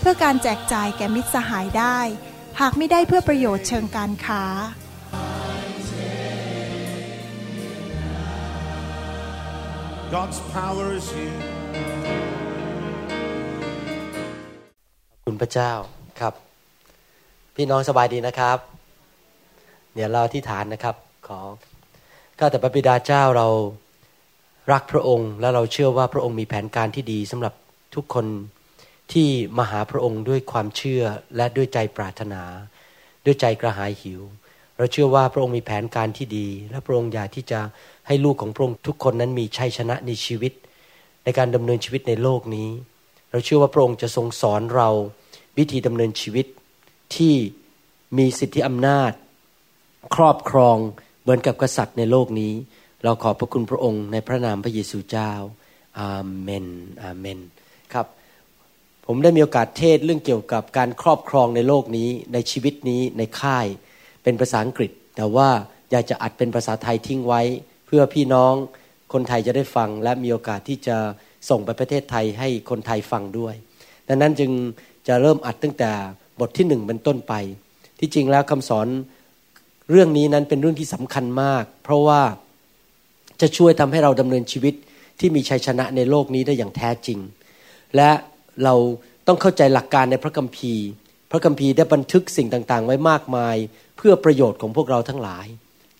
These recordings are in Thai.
เพื่อการแจกจ่ายแก่มิตรสหายได้ หากไม่ได้เพื่อประโยชน์เชิงการค้า God's power is here. คุณพระเจ้าครับ พี่น้องสบายดีนะครับเดี๋ยวเราที่ฐานนะครับ ขอข้าแต่พระบิดาเจ้าเรารักพระองค์ และเราเชื่อว่าพระองค์มีแผนการที่ดีสำหรับทุกคน ที่มาหาพระองค์ด้วยความเชื่อและด้วยใจปรารถนา ด้วยใจกระหายหิว เราเชื่อว่าพระองค์มีแผนการที่ดี และพระองค์อยากที่จะให้ลูกของพระองค์ทุกคนนั้นมีชัยชนะในชีวิต ในการดำเนินชีวิตในโลกนี้ เราเชื่อว่าพระองค์จะทรงสอนเราวิธีดำเนินชีวิตที่มีสิทธิอำนาจ ครอบครองเหมือนกับกษัตริย์ในโลกนี้ เราขอบพระคุณพระองค์ในพระนามพระเยซูเจ้าอาเมนอาเมนครับ ผมได้มีโอกาสเทศเรื่องเกี่ยวกับการครอบครองในโลกนี้ ในชีวิตนี้ในค่ายเป็นภาษาอังกฤษ แต่ว่าอยากจะอัดเป็นภาษาไทยทิ้งไว้ เพื่อพี่น้องคนไทยจะได้ฟัง และมีโอกาสที่จะส่งไปประเทศไทยให้คนไทยฟังด้วย ดังนั้นจึงจะเริ่มอัดตั้งแต่บทที่หนึ่งเป็นต้นไป ที่จริงแล้วคำสอนเรื่องนี้นั้นเป็นเรื่องที่สำคัญมาก เพราะว่าจะช่วยทำให้เราดำเนินชีวิตที่มีชัยชนะในโลกนี้ได้อย่างแท้จริง และ เราต้องเข้าใจหลักการในพระคัมภีร์ พระคัมภีร์ได้บันทึกสิ่งต่างๆ ไว้มากมาย เพื่อประโยชน์ของพวกเราทั้งหลาย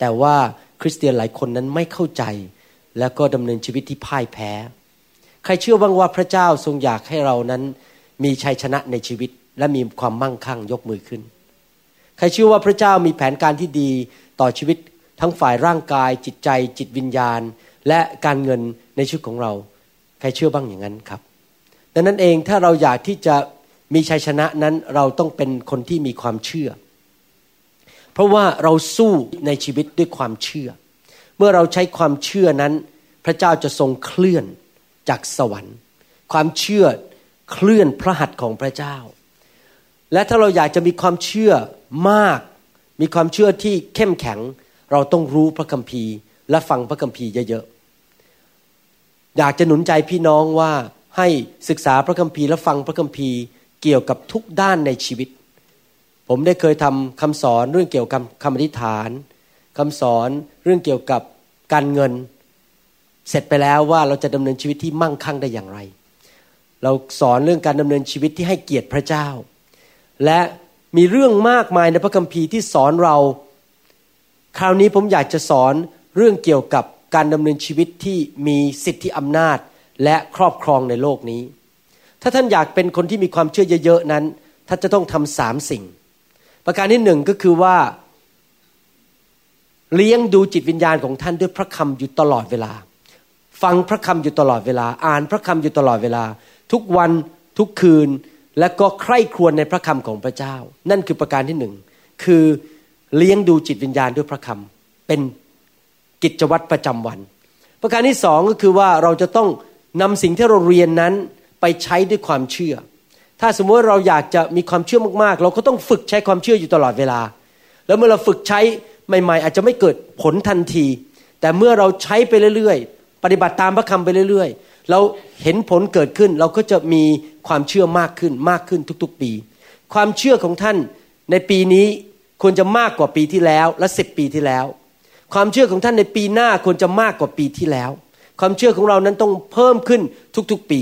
แต่ว่าคริสเตียนหลายคนนั้นไม่เข้าใจ และก็ดำเนินชีวิตที่พ่ายแพ้ ใครเชื่อบ้างว่าพระเจ้าทรงอยากให้เรานั้น มีชัยชนะในชีวิต และมีความมั่งคั่งยกมือขึ้น ใครเชื่อว่าพระเจ้ามีแผนการที่ดีต่อชีวิตทั้งฝ่ายร่างกาย จิตใจ จิตวิญญาณ และการเงินในชีวิตของเรา ใครเชื่อบ้างอย่างนั้นครับ ดังนั้นเองถ้าเราอยากที่จะมีชัยชนะนั้นเราต้องเป็นคนที่มีความเชื่อ เพราะว่าเราสู้ในชีวิตด้วยความเชื่อ เมื่อเราใช้ความเชื่อนั้น พระเจ้าจะทรงเคลื่อนจากสวรรค์ ความเชื่อเคลื่อนพระหัตถ์ของพระเจ้า และถ้าเราอยากจะมีความเชื่อมาก มีความเชื่อที่เข้มแข็ง เราต้องรู้พระคัมภีร์ และฟังพระคัมภีร์เยอะๆอยากจะหนุนใจพี่น้องว่า ให้ศึกษาพระคัมภีร์และฟังพระคัมภีร์เกี่ยวกับทุกด้านในชีวิต ผมได้เคยทำคำสอนเรื่องเกี่ยวกับคำอธิษฐานคำสอนเรื่องเกี่ยวกับการเงิน เสร็จไปแล้วว่าเราจะดำเนินชีวิตที่มั่งคั่งได้อย่างไร เราสอนเรื่องการดำเนินชีวิตที่ให้เกียรติพระเจ้า และมีเรื่องมากมายในพระคัมภีร์ที่สอนเรา คราวนี้ผมอยากจะสอนเรื่องเกี่ยวกับการดำเนินชีวิตที่มีสิทธิอำนาจ และครอบครองในโลกนี้ ถ้าท่านอยากเป็นคนที่มีความเชื่อเยอะๆนั้น ท่านจะต้องทำสามสิ่ง ประการที่หนึ่งก็คือว่า เลี้ยงดูจิตวิญญาณของท่านด้วยพระคำอยู่ตลอดเวลา ฟังพระคำอยู่ตลอดเวลา อ่านพระคำอยู่ตลอดเวลา ทุกวันทุกคืนและก็ใคร่ครวญในพระคำของพระเจ้า นั่นคือประการที่หนึ่งคือเลี้ยงดูจิตวิญญาณด้วยพระคำเป็นกิจวัตรประจำวัน ประการที่สองก็คือว่าเราจะต้อง นำสิ่งที่เราเรียนนั้นไปใช้ด้วยความเชื่อ ถ้าสมมติเราอยากจะมีความเชื่อมากๆ เราก็ต้องฝึกใช้ความเชื่ออยู่ตลอดเวลา แล้วเมื่อเราฝึกใช้ใหม่ ๆ อาจจะไม่เกิดผลทันที แต่เมื่อเราใช้ไปเรื่อยๆ ปฏิบัติตามพระคำไปเรื่อยๆ เราเห็นผลเกิดขึ้น เราก็จะมีความเชื่อมากขึ้นมากขึ้นทุกๆ ปี ความเชื่อของท่านในปีนี้ควรจะมากกว่าปีที่แล้วและสิบปีที่แล้ว ความเชื่อของท่านในปีหน้าควรจะมากกว่าปีที่แล้ว ความเชื่อของเรานั้นต้องเพิ่มขึ้นทุกๆปี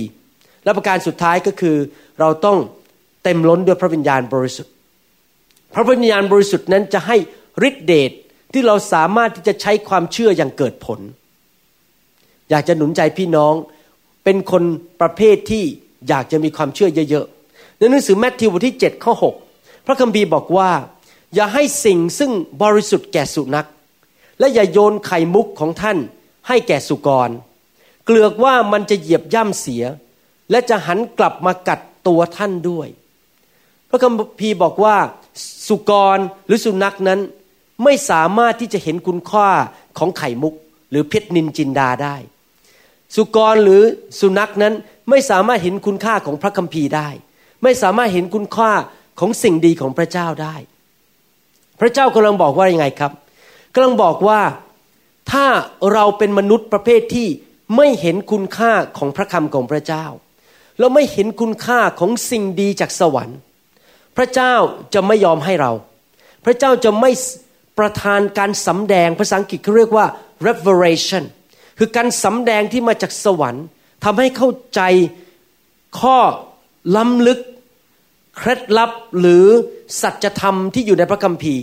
และประการสุดท้ายก็คือ เราต้องเต็มล้นด้วยพระวิญญาณบริสุทธิ์ พระวิญญาณบริสุทธิ์นั้นจะให้ฤทธิเดชที่เราสามารถที่จะใช้ความเชื่ออย่างเกิดผล อยากจะหนุนใจพี่น้องเป็นคนประเภทที่อยากจะมีความเชื่อเยอะๆในหนังสือแมทธิวบทที่7ข้อ6พระคัมภีร์บอกว่า อย่าให้สิ่งซึ่งบริสุทธิ์แก่สุนัขและอย่าโยนไข่มุกของท่านให้แก่สุกร เกลือกว่ามันจะเหยียบย่ำเสีย และจะหันกลับมากัดตัวท่านด้วย พระคัมภีร์บอกว่าสุกรหรือสุนัขนั้นไม่สามารถที่จะเห็นคุณค่าของไข่มุก หรือเพชรนินจินดาได้ สุกรหรือสุนัขนั้นไม่สามารถเห็นคุณค่าของพระคัมภีร์ได้ ไม่สามารถเห็นคุณค่าของสิ่งดีของพระเจ้าได้ พระเจ้ากำลังบอกว่ายังไงครับกำลังบอกว่าถ้าเราเป็นมนุษย์ประเภทที่ ไม่เห็นคุณค่าของพระคำของพระเจ้า เราไม่เห็นคุณค่าของสิ่งดีจากสวรรค์ พระเจ้าจะไม่ยอมให้เรา พระเจ้าจะไม่ประทานการสำแดงภาษาอังกฤษเขาเรียกว่า revelation คือการสำแดงที่มาจากสวรรค์ทำให้เข้าใจข้อล้ำลึก เคล็ดลับหรือสัจธรรมที่อยู่ในพระคัมภีร์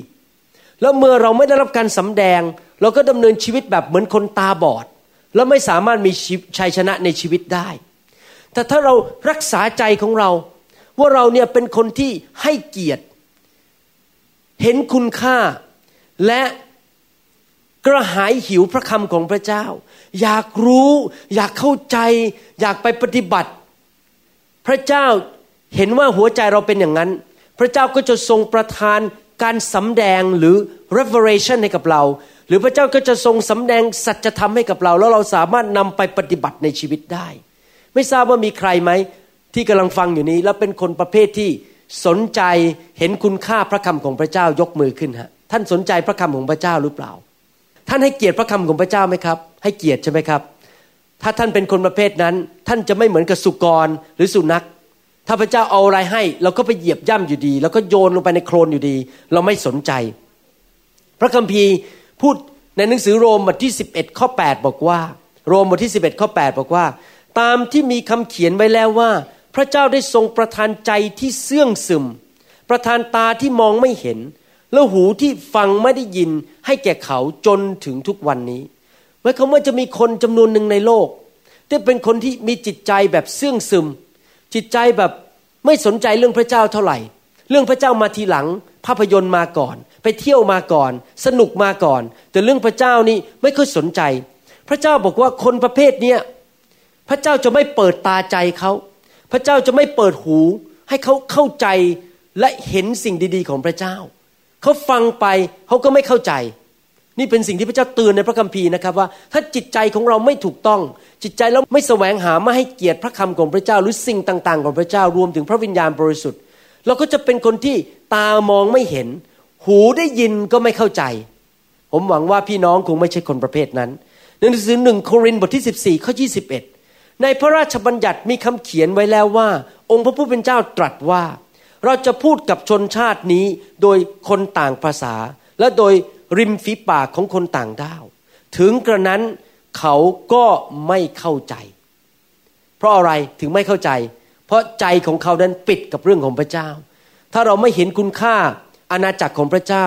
แล้วเมื่อเราไม่ได้รับการสำแดง เราก็ดำเนินชีวิตแบบเหมือนคนตาบอด แล้วไม่สามารถมีชัยชนะในชีวิตได้ แต่ถ้าเรารักษาใจของเรา ว่าเราเนี่ยเป็นคนที่ให้เกียรติ เห็นคุณค่าและกระหายหิวพระคำของพระเจ้า อยากรู้ อยากเข้าใจ อยากไปปฏิบัติ พระเจ้าเห็นว่าหัวใจเราเป็นอย่างนั้น พระเจ้าก็จะทรงประทานการสำแดงหรือ revelation ให้กับเรา หรือพระเจ้าก็จะทรงสำแดงสัจธรรมให้กับเรา แล้วเราสามารถนำไปปฏิบัติในชีวิตได้ ไม่ทราบว่ามีใครไหมที่กำลังฟังอยู่นี้ แล้วเป็นคนประเภทที่สนใจเห็นคุณค่าพระคำของพระเจ้ายกมือขึ้นฮะท่านสนใจพระคำของพระเจ้าหรือเปล่า ท่านให้เกียรติพระคำของพระเจ้าไหมครับ ให้เกียรติใช่ไหมครับ ถ้าท่านเป็นคนประเภทนั้น ท่านจะไม่เหมือนกับสุกรหรือสุนัข ถ้าพระเจ้าเอาอะไรให้ เราก็ไปเหยียบย่ำอยู่ดี แล้วก็โยนลงไปในโคลนอยู่ดี เราไม่สนใจ พระคัมภีร์ พูดในหนังสือโรมบทที่ 11 ข้อ 8 บอกว่า โรมบทที่ 11 ข้อ 8 บอกว่า ตามที่มีคำเขียนไว้แล้วว่า พระเจ้าได้ทรงประทานใจที่เสื่องซึม ประทานตาที่มองไม่เห็น แล้วหูที่ฟังไม่ได้ยินให้แก่เขาจนถึงทุกวันนี้หมายความว่าจะมีคนจำนวนหนึ่งในโลกที่เป็นคนที่มีจิตใจแบบเสื่องซึม จิตใจแบบไม่สนใจเรื่องพระเจ้าเท่าไหร่ เรื่องพระเจ้ามาทีหลัง ภาพยนตร์มาก่อน ไปเที่ยวมาก่อน สนุกมาก่อน แต่เรื่องพระเจ้านี่ไม่ค่อยสนใจ พระเจ้าบอกว่าคนประเภทเนี้ยพระเจ้าจะไม่เปิดตาใจเขา พระเจ้าจะไม่เปิดหู ให้เขาเข้าใจและเห็นสิ่งดีๆ ของพระเจ้า เขาฟังไปเขาก็ไม่เข้าใจ นี่เป็นสิ่งที่พระเจ้าเตือนในพระคัมภีร์นะครับว่า ถ้าจิตใจของเราไม่ถูกต้อง จิตใจเราไม่แสวงหาไม่ให้เกียรติพระคำของพระเจ้า หรือสิ่งต่าง ๆ ของพระเจ้ารวมถึงพระวิญญาณบริสุทธิ์ เราก็จะเป็นคนที่ตามองไม่เห็น หูได้ยินก็ไม่เข้าใจ ผมหวังว่าพี่น้องคงไม่ใช่คนประเภทนั้นหนังสือหนึ่งโครินธ์บทที่ 14 ข้อ 21 ในพระราชบัญญัติมีคำเขียนไว้แล้วว่า องค์พระผู้เป็นเจ้าตรัสว่า เราจะพูดกับชนชาตินี้โดยคนต่างภาษา และโดยริมฝีปากของคนต่างด้าว ถึงกระนั้นเขาก็ไม่เข้าใจ เพราะอะไรถึงไม่เข้าใจ เพราะใจของเขานั้นปิดกับเรื่องของพระเจ้า ถ้าเราไม่เห็นคุณค่าอาณาจักรของพระเจ้า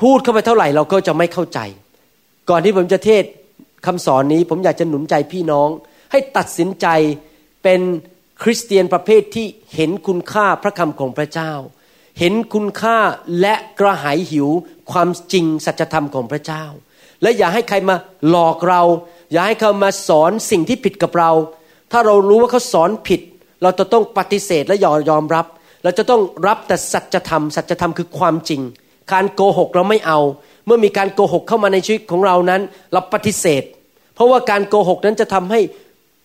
พูดเข้าไปเท่าไหร่เราก็จะไม่เข้าใจ ก่อนที่ผมจะเทศคำสอนนี้ผมอยากจะหนุนใจพี่น้อง ให้ตัดสินใจเป็นคริสเตียนประเภทที่เห็นคุณค่าพระคำของพระเจ้า เห็นคุณค่าและกระหายหิวความจริงสัจธรรมของพระเจ้า และอย่าให้ใครมาหลอกเรา อย่าให้เขามาสอนสิ่งที่ผิดกับเรา ถ้าเรารู้ว่าเขาสอนผิด เราจะต้องปฏิเสธและยอมยอมรับ เราจะต้องรับแต่สัจธรรม สัจธรรมคือความจริง การโกหกเราไม่เอา เมื่อมีการโกหกเข้ามาในชีวิตของเรานั้น เราปฏิเสธ เพราะว่าการโกหกนั้นจะทำให้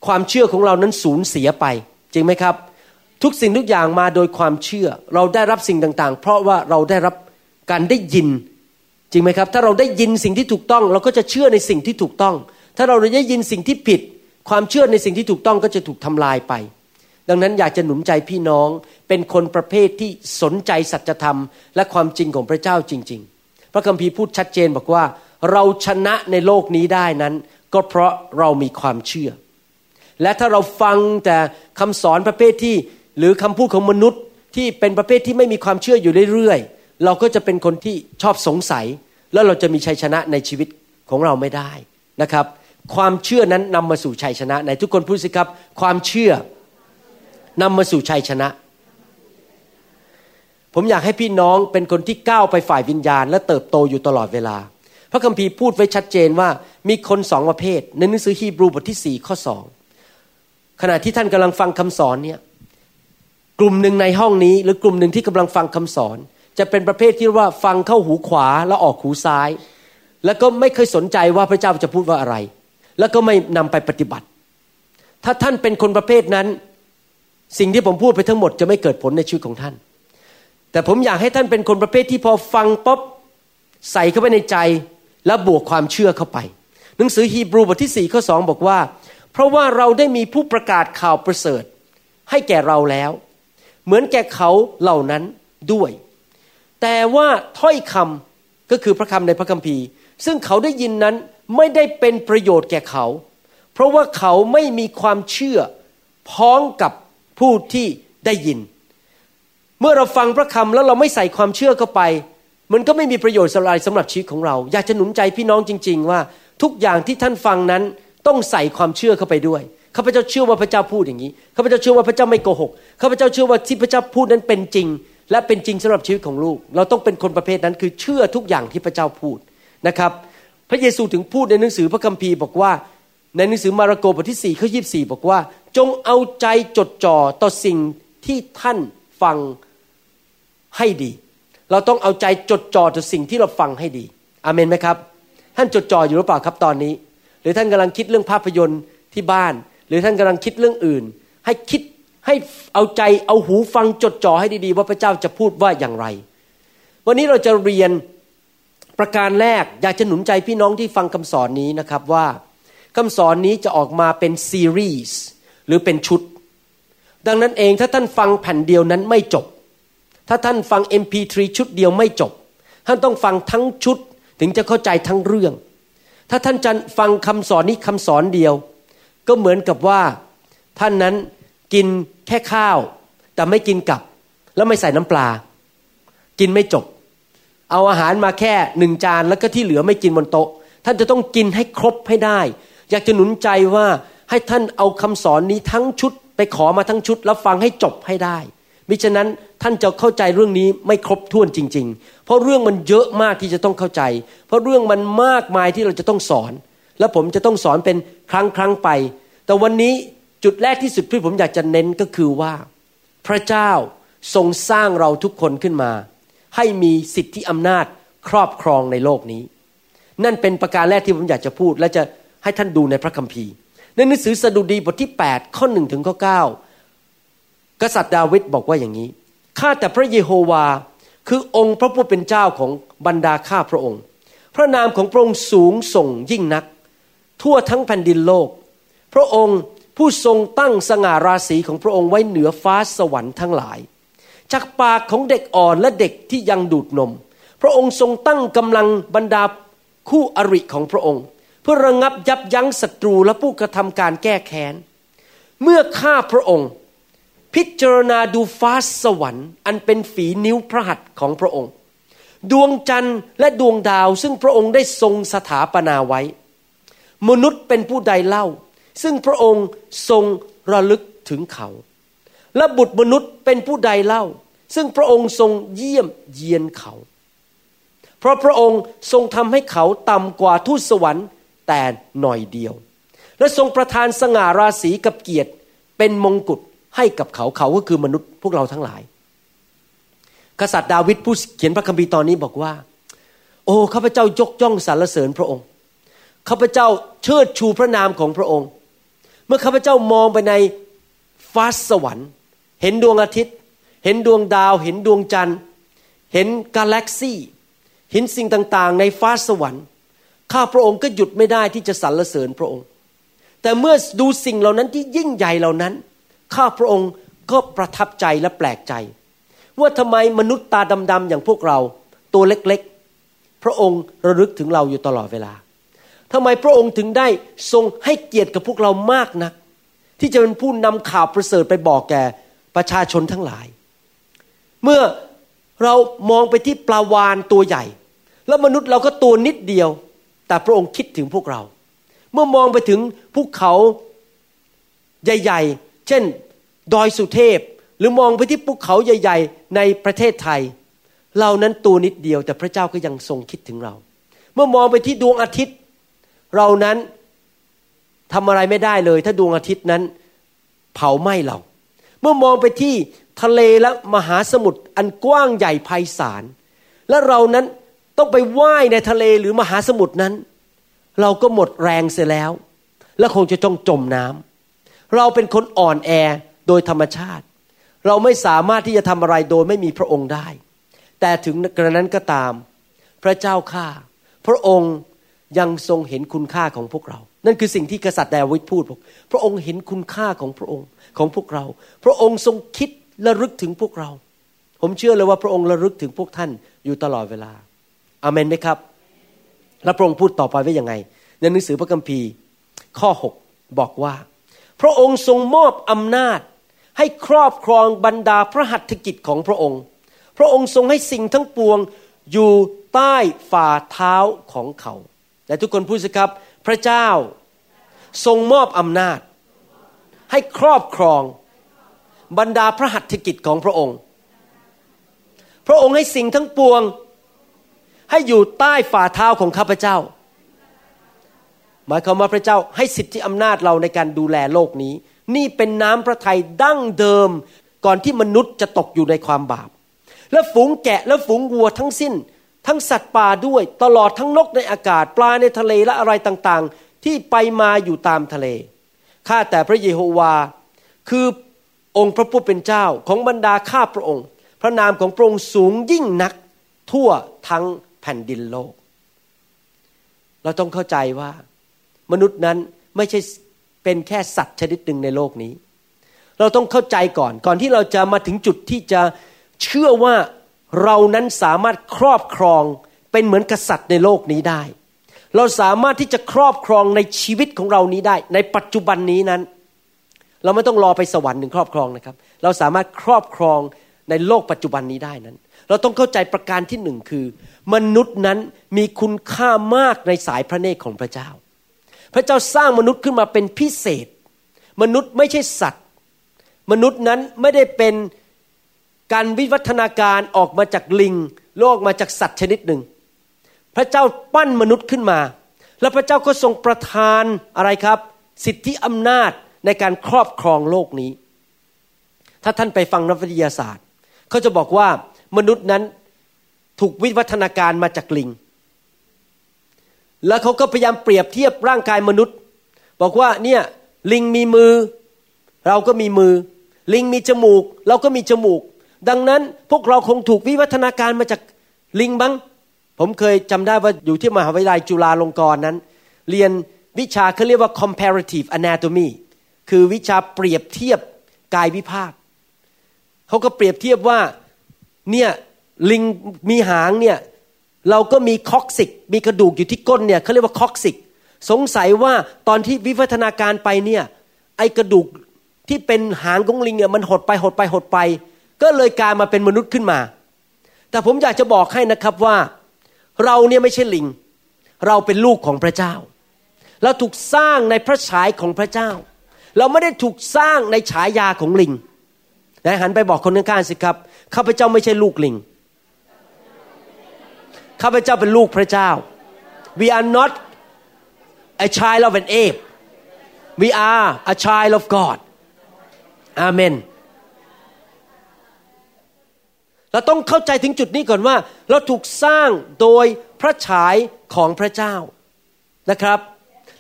ความเชื่อของเรานั้นสูญเสียไป จริงไหมครับ ทุกสิ่งทุกอย่างมาโดยความเชื่อ เราได้รับสิ่งต่างๆ เพราะว่าเราได้รับการได้ยิน จริงไหมครับ ถ้าเราได้ยินสิ่งที่ถูกต้อง เราก็จะเชื่อในสิ่งที่ถูกต้อง ถ้าเราได้ยินสิ่งที่ผิด ความเชื่อในสิ่งที่ถูกต้องก็จะถูกทำลายไป ดังนั้นอยากจะหนุนใจพี่น้องเป็นคนประเภทที่สนใจสัจธรรม และความจริงของพระเจ้าจริง ๆ พระคัมภีร์พูดชัดเจนบอกว่า เราชนะในโลกนี้ได้นั้น ก็เพราะเรามีความเชื่อ และถ้าเราฟังแต่คำสอนประเภทที่หรือคำพูดของมนุษย์ที่เป็นประเภทที่ไม่มีความเชื่ออยู่เรื่อยๆ เราก็จะเป็นคนที่ชอบสงสัย แล้วเราจะมีชัยชนะในชีวิตของเราไม่ได้นะครับ ความเชื่อนั้นนำมาสู่ชัยชนะในทุกคนพูดสิครับ ความเชื่อ นำมาสู่ชัยชนะ ผมอยากให้พี่น้องเป็นคนที่ก้าวไปฝ่ายวิญญาณ และเติบโตอยู่ตลอดเวลา พระคัมภีร์พูดไว้ชัดเจนว่ามีคนสองประเภทในหนังสือฮีบรูบทที่สี่ข้อสองขณะที่ท่านกำลังฟังคำสอนเนี่ยกลุ่มหนึ่งในห้องนี้ หรือกลุ่มหนึ่งที่กำลังฟังคำสอน จะเป็นประเภทที่ว่าฟังเข้าหูขวาแล้วออกหูซ้าย แล้วก็ไม่เคยสนใจว่าพระเจ้าจะพูดว่าอะไร แล้วก็ไม่นำไปปฏิบัติ ถ้าท่านเป็นคนประเภทนั้น สิ่งที่ผมพูดไปทั้งหมดจะไม่เกิดผลในชีวิตของท่าน แต่ผมอยากให้ท่านเป็นคนประเภทที่พอฟังป๊บใส่เข้าไปในใจแล้วบวกความเชื่อเข้าไป หนังสือฮีบรูบทที่สี่ข้อสองบอกว่า เพราะว่าเราได้มีผู้ประกาศข่าวประเสริฐ ให้แก่เราแล้ว เหมือนแก่เขาเหล่านั้นด้วย แต่ว่าถ้อยคำก็คือพระคำในพระคัมภีร์ ซึ่งเขาได้ยินนั้นไม่ได้เป็นประโยชน์แก่เขา เพราะว่าเขาไม่มีความเชื่อพ้องกับ ผู้ที่ได้ยิน เมื่อเราฟังพระคำแล้วเราไม่ใส่ความเชื่อเข้าไป มันก็ไม่มีประโยชน์อะไรสำหรับชีวิตของเรา อยากจะหนุนใจพี่น้องจริง ๆ ว่าทุกอย่างที่ท่านฟังนั้นต้องใส่ความเชื่อเข้าไปด้วยข้าพเจ้าเชื่อว่าพระเจ้าพูดอย่างนี้ข้าพเจ้าเชื่อว่าพระเจ้าไม่โกหกข้าพเจ้าเชื่อว่าที่พระเจ้าพูดนั้นเป็นจริง และเป็นจริงสำหรับชีวิตของลูก เราต้องเป็นคนประเภทนั้นคือเชื่อทุกอย่างที่พระเจ้าพูดนะครับ พระเยซูถึงพูดในหนังสือพระคัมภีร์บอกว่า ในหนังสือมาระโกบทที่4ี่ข้อยีบอกว่า จงเอาใจจดจ่อต่อสิ่งที่ท่านฟังให้ดี เราต้องเอาใจจดจ่อต่อสิ่งที่เราฟังให้ดีอเมนไหมครับ ท่านจดจ่ออยู่หรือเปล่าครับตอนนี้ หรือท่านกำลังคิดเรื่องภาพยนตร์ที่บ้าน หรือท่านกำลังคิดเรื่องอื่น ให้คิดให้เอาใจเอาหูฟังจดจ่อให้ดีๆ ว่าพระเจ้าจะพูดว่าอย่างไร วันนี้เราจะเรียนประการแรกอยากจะหนุนใจพี่น้องที่ฟังคำสอนนี้นะครับว่าคำสอนนี้จะออกมาเป็นซีรีส์ หรือเป็นชุด ดังนั้นเองถ้าท่านฟังแผ่นเดียวนั้นไม่จบ ถ้าท่านฟัง MP3 ชุดเดียวไม่จบ ท่านต้องฟังทั้งชุดถึงจะเข้าใจทั้งเรื่อง ถ้าท่านจะฟังคำสอนนี้คำสอนเดียว ก็เหมือนกับว่า ท่านนั้นกินแค่ข้าว แต่ไม่กินกับ แล้วไม่ใส่น้ำปลา กินไม่จบ เอาอาหารมาแค่หนึ่งจานแล้วก็ที่เหลือไม่กินบนโต๊ะ ท่านจะต้องกินให้ครบให้ได้ อยากจะหนุนใจว่า ให้ท่านเอาคำสอนนี้ทั้งชุด ไปขอมาทั้งชุด แล้วฟังให้จบให้ได้ มิฉะนั้นท่านจะเข้าใจเรื่องนี้ไม่ครบถ้วนจริง ๆ เพราะเรื่องมันเยอะมากที่จะต้องเข้าใจ เพราะเรื่องมันมากมายที่เราจะต้องสอน แล้วผมจะต้องสอนเป็นครั้งครั้งไป แต่วันนี้จุดแรกที่สุดที่ผมอยากจะเน้นก็คือว่า พระเจ้าทรงสร้างเราทุกคนขึ้นมา ให้มีสิทธิอำนาจครอบครองในโลกนี้ นั่นเป็นประการแรกที่ผมอยากจะพูด และจะให้ท่านดูในพระคัมภีร์ ในหนังสือสดุดีบทที่ 8 ข้อหนึ่งถึงข้อ 9 กษัตริย์ดาวิดบอกว่าอย่างนี้ ข้าแต่พระเยโฮวา คือองค์พระผู้เป็นเจ้าของบรรดาข้าพระองค์ พระนามของพระองค์สูงส่งยิ่งนัก ทั่วทั้งแผ่นดินโลก พระองค์ผู้ทรงตั้งสง่าราศีของพระองค์ไว้เหนือฟ้าสวรรค์ทั้งหลาย จากปากของเด็กอ่อนและเด็กที่ยังดูดนม พระองค์ทรงตั้งกำลังบรรดาคู่อริของพระองค์ พื่อระงับยับยั้งศัตรูและผู้กระทำการแก้แค้น เมื่อข้าพระองค์ พิจารณาดูฟ้าสวรรค์ อันเป็นฝีนิ้วพระหัตถ์ของพระองค์ ดวงจันทร์และดวงดาวซึ่งพระองค์ได้ทรงสถาปนาไว้ มนุษย์เป็นผู้ใดเล่า ซึ่งพระองค์ทรงระลึกถึงเขา และบุตรมนุษย์เป็นผู้ใดเล่า ซึ่งพระองค์ทรงเยี่ยมเยียนเขา เพราะพระองค์ทรงทำให้เขาต่ำกว่าทูตสวรรค์ แต่หน่อยเดียว และทรงประทานสง่าราศีกับเกียรติเป็นมงกุฎให้กับเขาเขาก็คือมนุษย์พวกเราทั้งหลาย กษัตริย์ดาวิดผู้เขียนพระคัมภีร์ตอนนี้บอกว่า โอ้ข้าพเจ้ายกย่องสรรเสริญพระองค์ข้าพเจ้าเชิดชูพระนามของพระองค์ เมื่อข้าพเจ้ามองไปในฟ้าสวรรค์ เห็นดวงอาทิตย์ เห็นดวงดาว เห็นดวงจันทร์ เห็นกาแล็กซี่ เห็นสิ่งต่างๆ ในฟ้าสวรรค์ ข้าพระองค์ก็หยุดไม่ได้ที่จะสรรเสริญพระองค์ แต่เมื่อดูสิ่งเหล่านั้นที่ยิ่งใหญ่เหล่านั้น ข้าพระองค์ก็ประทับใจและแปลกใจ ว่าทำไมมนุษย์ตาดำๆอย่างพวกเราตัวเล็กๆ พระองค์ระลึกถึงเราอยู่ตลอดเวลาทำไมพระองค์ถึงได้ทรงให้เกียรติกับพวกเรามากนัก ที่จะเป็นผู้นำข่าวประเสริฐไปบอกแก่ประชาชนทั้งหลาย เมื่อเรามองไปที่ปลาวานตัวใหญ่ แล้วมนุษย์เราก็ตัวนิดเดียว แต่พระองค์คิดถึงพวกเรา เมื่อมองไปถึงภูเขาใหญ่ ๆ เช่น ดอยสุเทพ หรือมองไปที่ภูเขาใหญ่ ๆ ในประเทศไทย เรานั้นตัวนิดเดียว แต่พระเจ้าก็ยังทรงคิดถึงเรา เมื่อมองไปที่ดวงอาทิตย์ เรานั้นทำอะไรไม่ได้เลย ถ้าดวงอาทิตย์นั้น เผาไหม้เรา เมื่อมองไปที่ทะเลและมหาสมุทรอันกว้างใหญ่ไพศาลและเรานั้น ต้องไปว่ายในทะเลหรือมหาสมุทรนั้น เราก็หมดแรงเสียแล้ว และคงจะต้องจมน้ำเราเป็นคนอ่อนแอโดยธรรมชาติ เราไม่สามารถที่จะทำอะไรโดยไม่มีพระองค์ได้ แต่ถึงกระนั้นก็ตาม พระเจ้าข้าพระองค์ยังทรงเห็นคุณค่าของพวกเรา นั่นคือสิ่งที่กษัตริย์ดาวิดพูดพระองค์เห็นคุณค่าของพระองค์ของพวกเรา พระองค์ทรงคิดระลึกถึงพวกเรา ผมเชื่อเลยว่าพระองค์ระลึกถึงพวกท่านอยู่ตลอดเวลา อเมนไหมครับ แล้วพระองค์พูดต่อไปว่ายังไง ในหนังสือพระคัมภีร์ข้อ 6 บอกว่า พระองค์ทรงมอบอำนาจ ให้ครอบครองบรรดาพระหัตถกิจของพระองค์ พระองค์ทรงให้สิ่งทั้งปวงอยู่ใต้ฝ่าเท้าของเขา และทุกคนพูดสิครับ พระเจ้าทรงมอบอำนาจ ให้ครอบครองบรรดาพระหัตถกิจของพระองค์ พระองค์ให้สิ่งทั้งปวง ให้อยู่ใต้ฝ่าเท้าของข้าพเจ้า หมายความว่าพระเจ้าให้สิทธิอำนาจเราในการดูแลโลกนี้ นี่เป็นน้ำพระทัยดั้งเดิมก่อนที่มนุษย์จะตกอยู่ในความบาป และฝูงแกะและฝูงวัวทั้งสิ้น ทั้งสัตว์ป่าด้วยตลอดทั้งนกในอากาศ ปลาในทะเลและอะไรต่างๆ ที่ไปมาอยู่ตามทะเลข้าแต่พระเยโฮวา คือองค์พระผู้เป็นเจ้าของบรรดาข้าพระองค์ พระนามของพระองค์สูงยิ่งนักทั่วทั้ง แผ่นดินโลก เราต้องเข้าใจว่า มนุษย์นั้นไม่ใช่เป็นแค่สัตว์ชนิดหนึ่งในโลกนี้ เราต้องเข้าใจก่อน ก่อนที่เราจะมาถึงจุดที่จะเชื่อว่าเรานั้นสามารถครอบครองเป็นเหมือนกษัตริย์ในโลกนี้ได้ เราสามารถที่จะครอบครองในชีวิตของเรานี้ได้ ในปัจจุบันนี้นั้น เราไม่ต้องรอไปสวรรค์ถึงครอบครองนะครับ เราสามารถครอบครองในโลกปัจจุบันนี้ได้นั้น เราต้องเข้าใจประการที่หนึ่งคือ มนุษย์นั้นมีคุณค่ามากในสายพระเนตรของพระเจ้า พระเจ้าสร้างมนุษย์ขึ้นมาเป็นพิเศษ มนุษย์ไม่ใช่สัตว์ มนุษย์นั้นไม่ได้เป็นการวิวัฒนาการออกมาจากลิง โลกมาจากสัตว์ชนิดหนึ่ง พระเจ้าปั้นมนุษย์ขึ้นมา แล้วพระเจ้าก็ทรงประทานอะไรครับ สิทธิอำนาจในการครอบครองโลกนี้ ถ้าท่านไปฟังนักวิทยาศาสตร์ เขาจะบอกว่า มนุษย์นั้นถูกวิวัฒนาการมาจากลิง แล้วเขาก็พยายามเปรียบเทียบร่างกายมนุษย์ บอกว่าเนี่ยลิงมีมือ เราก็มีมือ ลิงมีจมูก เราก็มีจมูก ดังนั้นพวกเราคงถูกวิวัฒนาการมาจากลิงบ้าง ผมเคยจำได้ว่าอยู่ที่มหาวิทยาลัยจุฬาลงกรณ์นั้น เรียนวิชาเขาเรียกว่า comparative anatomy คือวิชาเปรียบเทียบกายวิภาคเขาก็เปรียบเทียบว่า เนี่ยลิงมีหางเนี่ยเราก็มีคอกซิก มีกระดูกอยู่ที่ก้นเนี่ยเขาเรียกว่าคอกซิก สงสัยว่าตอนที่วิวัฒนาการไปเนี่ยไอกระดูกที่เป็นหางของลิงเนี่ยมันหดไปหดไปหดไป ก็เลยกลายมาเป็นมนุษย์ขึ้นมา แต่ผมอยากจะบอกให้นะครับว่า เราเนี่ยไม่ใช่ลิง เราเป็นลูกของพระเจ้า เราถูกสร้างในพระฉายของพระเจ้า เราไม่ได้ถูกสร้างในฉายาของลิง นะหันไปบอกคนข้างๆสิครับข้าพเจ้าไม่ใช่ลูกลิงข้าพเจ้าเป็นลูกพระเจ้า we are not a child of an ape we are a child of God Amen เราต้องเข้าใจถึงจุดนี้ก่อนว่า เราถูกสร้างโดยพระฉายของพระเจ้านะครับ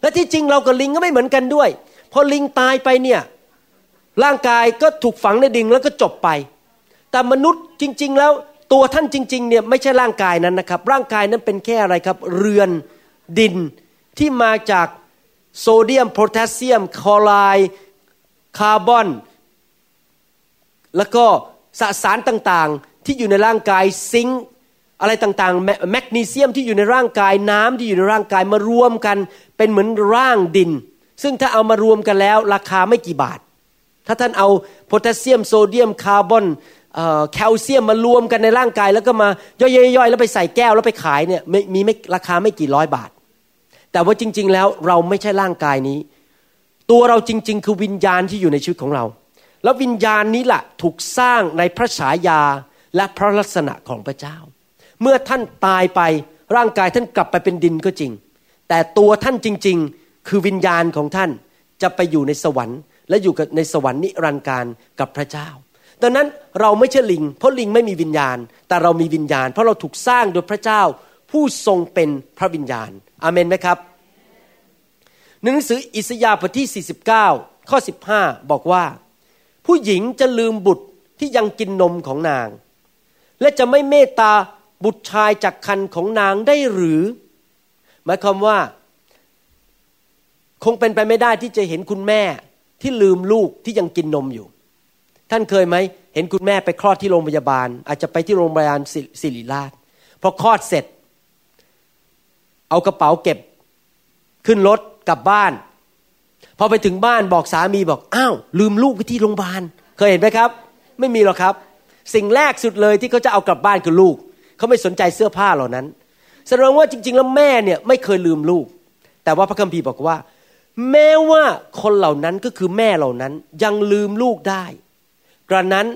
และที่จริงเรากับลิงก็ไม่เหมือนกันด้วย พอลิงตายไปเนี่ย ร่างกายก็ถูกฝังในดินแล้วก็จบไป แต่มนุษย์จริง ๆ แล้วตัวท่านจริงๆเนี่ยไม่ใช่ร่างกายนั้นนะครับ ร่างกายนั้นเป็นแค่อะไรครับ เรือนดินที่มาจากโซเดียมโพแทสเซียมคลอไรด์คาร์บอน แล้วก็สสารต่างๆที่อยู่ในร่างกาย zinc อะไรต่างๆ แมกนีเซียมที่อยู่ในร่างกายน้ำที่อยู่ในร่างกายมารวมกันเป็นเหมือนร่างดิน ซึ่งถ้าเอามารวมกันแล้ว ราคาไม่กี่บาท ถ้าท่านเอาโพแทสเซียมโซเดียมคาร์บอนแคลเซียมมารวมกันในร่างกาย แล้วก็มาย่อยๆแล้วไปใส่แก้วแล้วไปขายเนี่ยมีไม่ราคาไม่กี่ร้อยบาท แต่ว่าจริง ๆ แล้วเราไม่ใช่ร่างกายนี้ ตัวเราจริง ๆ คือวิญญาณที่อยู่ในชีวิตของเรา แล้ววิญญาณนี้แหละถูกสร้างในพระฉายาและพระลักษณะของพระเจ้า เมื่อท่านตายไปร่างกายท่านกลับไปเป็นดินก็จริง แต่ตัวท่านจริง ๆ คือวิญญาณของท่านจะไปอยู่ในสวรรค์ และอยู่ในสวรรค์นิรันดร์การกับพระเจ้า ดังนั้นเราไม่ใช่ลิง เพราะลิงไม่มีวิญญาณ แต่เรามีวิญญาณ เพราะเราถูกสร้างโดยพระเจ้า ผู้ทรงเป็นพระวิญญาณ อาเมนไหมครับ หนังสืออิสยาห์บทที่ 49 ข้อ 15 บอกว่า ผู้หญิงจะลืมบุตรที่ยังกินนมของนาง และจะไม่เมตตาบุตรชายจากคันของนางได้หรือ หมายความว่า คงเป็นไปไม่ได้ที่จะเห็นคุณแม่ ที่ลืมลูกที่ยังกินนมอยู่ ท่านเคยไหม เห็นคุณแม่ไปคลอดที่โรงพยาบาล อาจจะไปที่โรงพยาบาลศิริราชพอคลอดเสร็จ เอากระเป๋าเก็บ ขึ้นรถกลับบ้าน พอไปถึงบ้านบอกสามีบอกอ้าวลืมลูกไปที่โรงพยาบาล เคยเห็นไหมครับ ไม่มีหรอกครับ สิ่งแรกสุดเลยที่เขาจะเอากลับบ้านคือลูกเขาไม่สนใจเสื้อผ้าเหล่านั้นแสดงว่าจริง ๆ แล้วแม่เนี่ยไม่เคยลืมลูก แต่ว่าพระคัมภีร์บอกว่า แม้ว่าคนเหล่านั้นก็คือแม่เหล่านั้นยังลืมลูกได้ กระนั้น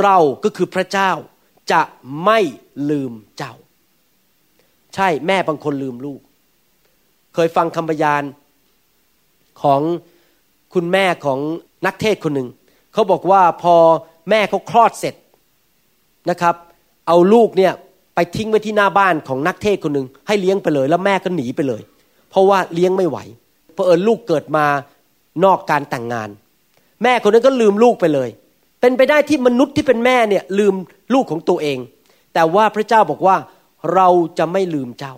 เราก็คือพระเจ้าจะไม่ลืมเจ้า ใช่แม่บางคนลืมลูก เคยฟังคำพยานของคุณแม่ของนักเทศคนหนึ่งเขาบอกว่าพอแม่เขาคลอดเสร็จนะครับ เอาลูกเนี่ยไปทิ้งไว้ที่หน้าบ้านของนักเทศคนหนึ่งให้เลี้ยงไปเลย แล้วแม่ก็หนีไปเลย เพราะว่าเลี้ยงไม่ไหว เพราะเออลูกเกิดมานอกการแต่งงาน แม่คนนั้นก็ลืมลูกไปเลย เป็นไปได้ที่มนุษย์ที่เป็นแม่เนี่ยลืมลูกของตัวเอง แต่ว่าพระเจ้าบอกว่าเราจะไม่ลืมเจ้า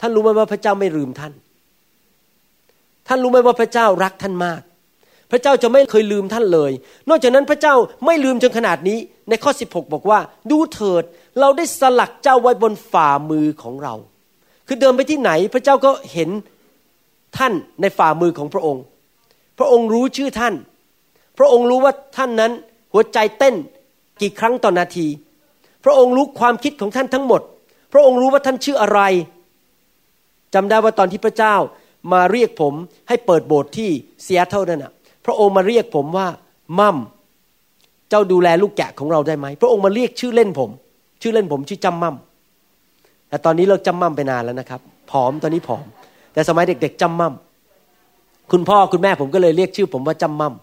ท่านรู้ไหมว่าพระเจ้าไม่ลืมท่าน ท่านรู้ไหมว่าพระเจ้ารักท่านมาก พระเจ้าจะไม่เคยลืมท่านเลย นอกจากนั้นพระเจ้าไม่ลืมจนขนาดนี้ ในข้อ 16 บอกว่า ดูเถิดเราได้สลักเจ้าไว้บนฝ่ามือของเรา คือเดินไปที่ไหนพระเจ้าก็เห็น ท่านในฝ่ามือของพระองค์ พระองค์รู้ชื่อท่าน พระองค์รู้ว่าท่านนั้นหัวใจเต้นกี่ครั้งต่อนาที พระองค์รู้ความคิดของท่านทั้งหมด พระองค์รู้ว่าท่านชื่ออะไรจำได้ว่าตอนที่พระเจ้ามาเรียกผมให้เปิดโบสถ์ที่เซียเท่านั้นนะพระองค์มาเรียกผมว่ามั่มเจ้าดูแลลูกแกะของเราได้ไหม พระองค์มาเรียกชื่อเล่นผม ชื่อเล่นผมชื่อจำมั่มแต่ตอนนี้เลิกจำมั่มไปนานแล้วนะครับ ผอมตอนนี้ผอม แต่สมัยเด็ก ๆจำมั่มคุณพ่อคุณแม่ผมก็เลยเรียกชื่อ ผมว่าจำมั่ม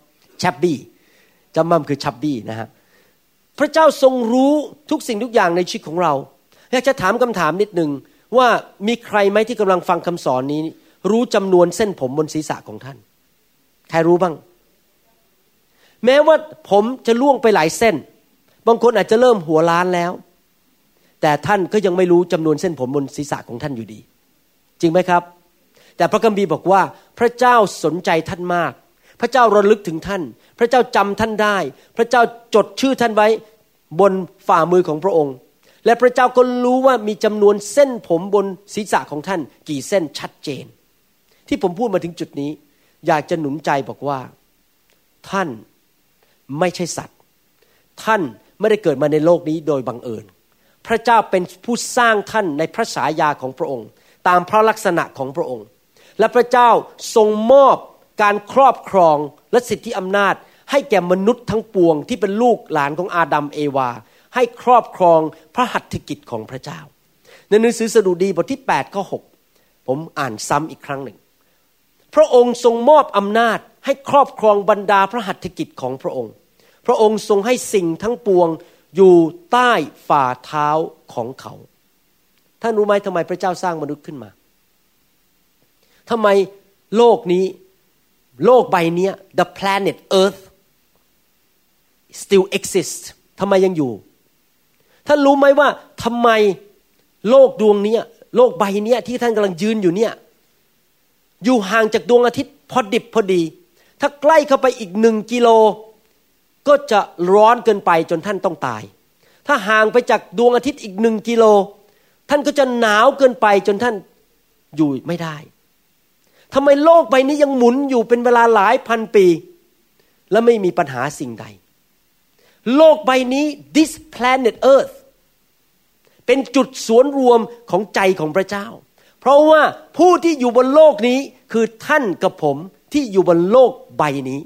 ชับบี้จำมั่มคือชับบี้นะฮะพระเจ้าทรงรู้ทุกสิ่งทุกอย่างในชีวิตของเราอยากจะถามคำถามนิดหนึ่งว่ามีใครไหมที่กำลังฟังคำสอนนี้ รู้จำนวนเส้นผมบนศีรษะของท่านใครรู้บ้าง แม้ว่าผมจะล่วงไปหลายเส้น บางคนอาจจะเริ่มหัวล้านแล้ว แต่ท่านก็ยังไม่รู้จำนวนเส้นผมบนศีรษะของท่านอยู่ดี จริงไหมครับ แต่พระคัมภีร์บอกว่าพระเจ้าสนใจท่านมาก พระเจ้าระลึกถึงท่าน พระเจ้าจำท่านได้ พระเจ้าจดชื่อท่านไว้บนฝ่ามือของพระองค์ และพระเจ้าก็รู้ว่ามีจำนวนเส้นผมบนศีรษะของท่าน กี่เส้นชัดเจน ที่ผมพูดมาถึงจุดนี้ อยากจะหนุนใจบอกว่า ท่านไม่ใช่สัตว์ ท่านไม่ได้เกิดมาในโลกนี้โดยบังเอิญ พระเจ้าเป็นผู้สร้างท่านในพระฉายาของพระองค์ ตามพระลักษณะของพระองค์ และพระเจ้าทรงมอบการครอบครองและสิทธิอำนาจ ให้แก่มนุษย์ทั้งปวงที่เป็นลูกหลานของอาดัมเอวา ให้ครอบครองพระหัตถกิจของพระเจ้า ในหนังสือสดุดีบทที่8ข้อ6ผมอ่านซ้ำอีกครั้งหนึ่ง พระองค์ทรงมอบอำนาจให้ครอบครองบรรดาพระหัตถกิจของพระองค์ พระองค์ทรงให้สิ่งทั้งปวงอยู่ใต้ฝ่าเท้าของเขา ท่านรู้ไหมทำไมพระเจ้าสร้างมนุษย์ขึ้นมา ทำไมโลกนี้ โลกใบนี้ the planet Earth still exists ทำไมยังอยู่ ท่านรู้ไหมว่าทำไมโลกดวงนี้ โลกใบนี้ที่ท่านกำลังยืนอยู่เนี่ย อยู่ห่างจากดวงอาทิตย์พอดิบพอดี ถ้าใกล้เข้าไปอีกหนึ่งกิโล ก็จะร้อนเกินไปจนท่านต้องตาย ถ้าห่างไปจากดวงอาทิตย์อีกหนึ่งกิโล ท่านก็จะหนาวเกินไปจนท่านอยู่ไม่ได้ ทำไมโลกใบนี้ยังหมุนอยู่เป็นเวลาหลายพันปี และไม่มีปัญหาสิ่งใด โลกใบนี้ this planet Earth เป็นจุดสวนรวมของใจของพระเจ้า เพราะว่าผู้ที่อยู่บนโลกนี้คือท่านกับผมที่อยู่บนโลกใบนี้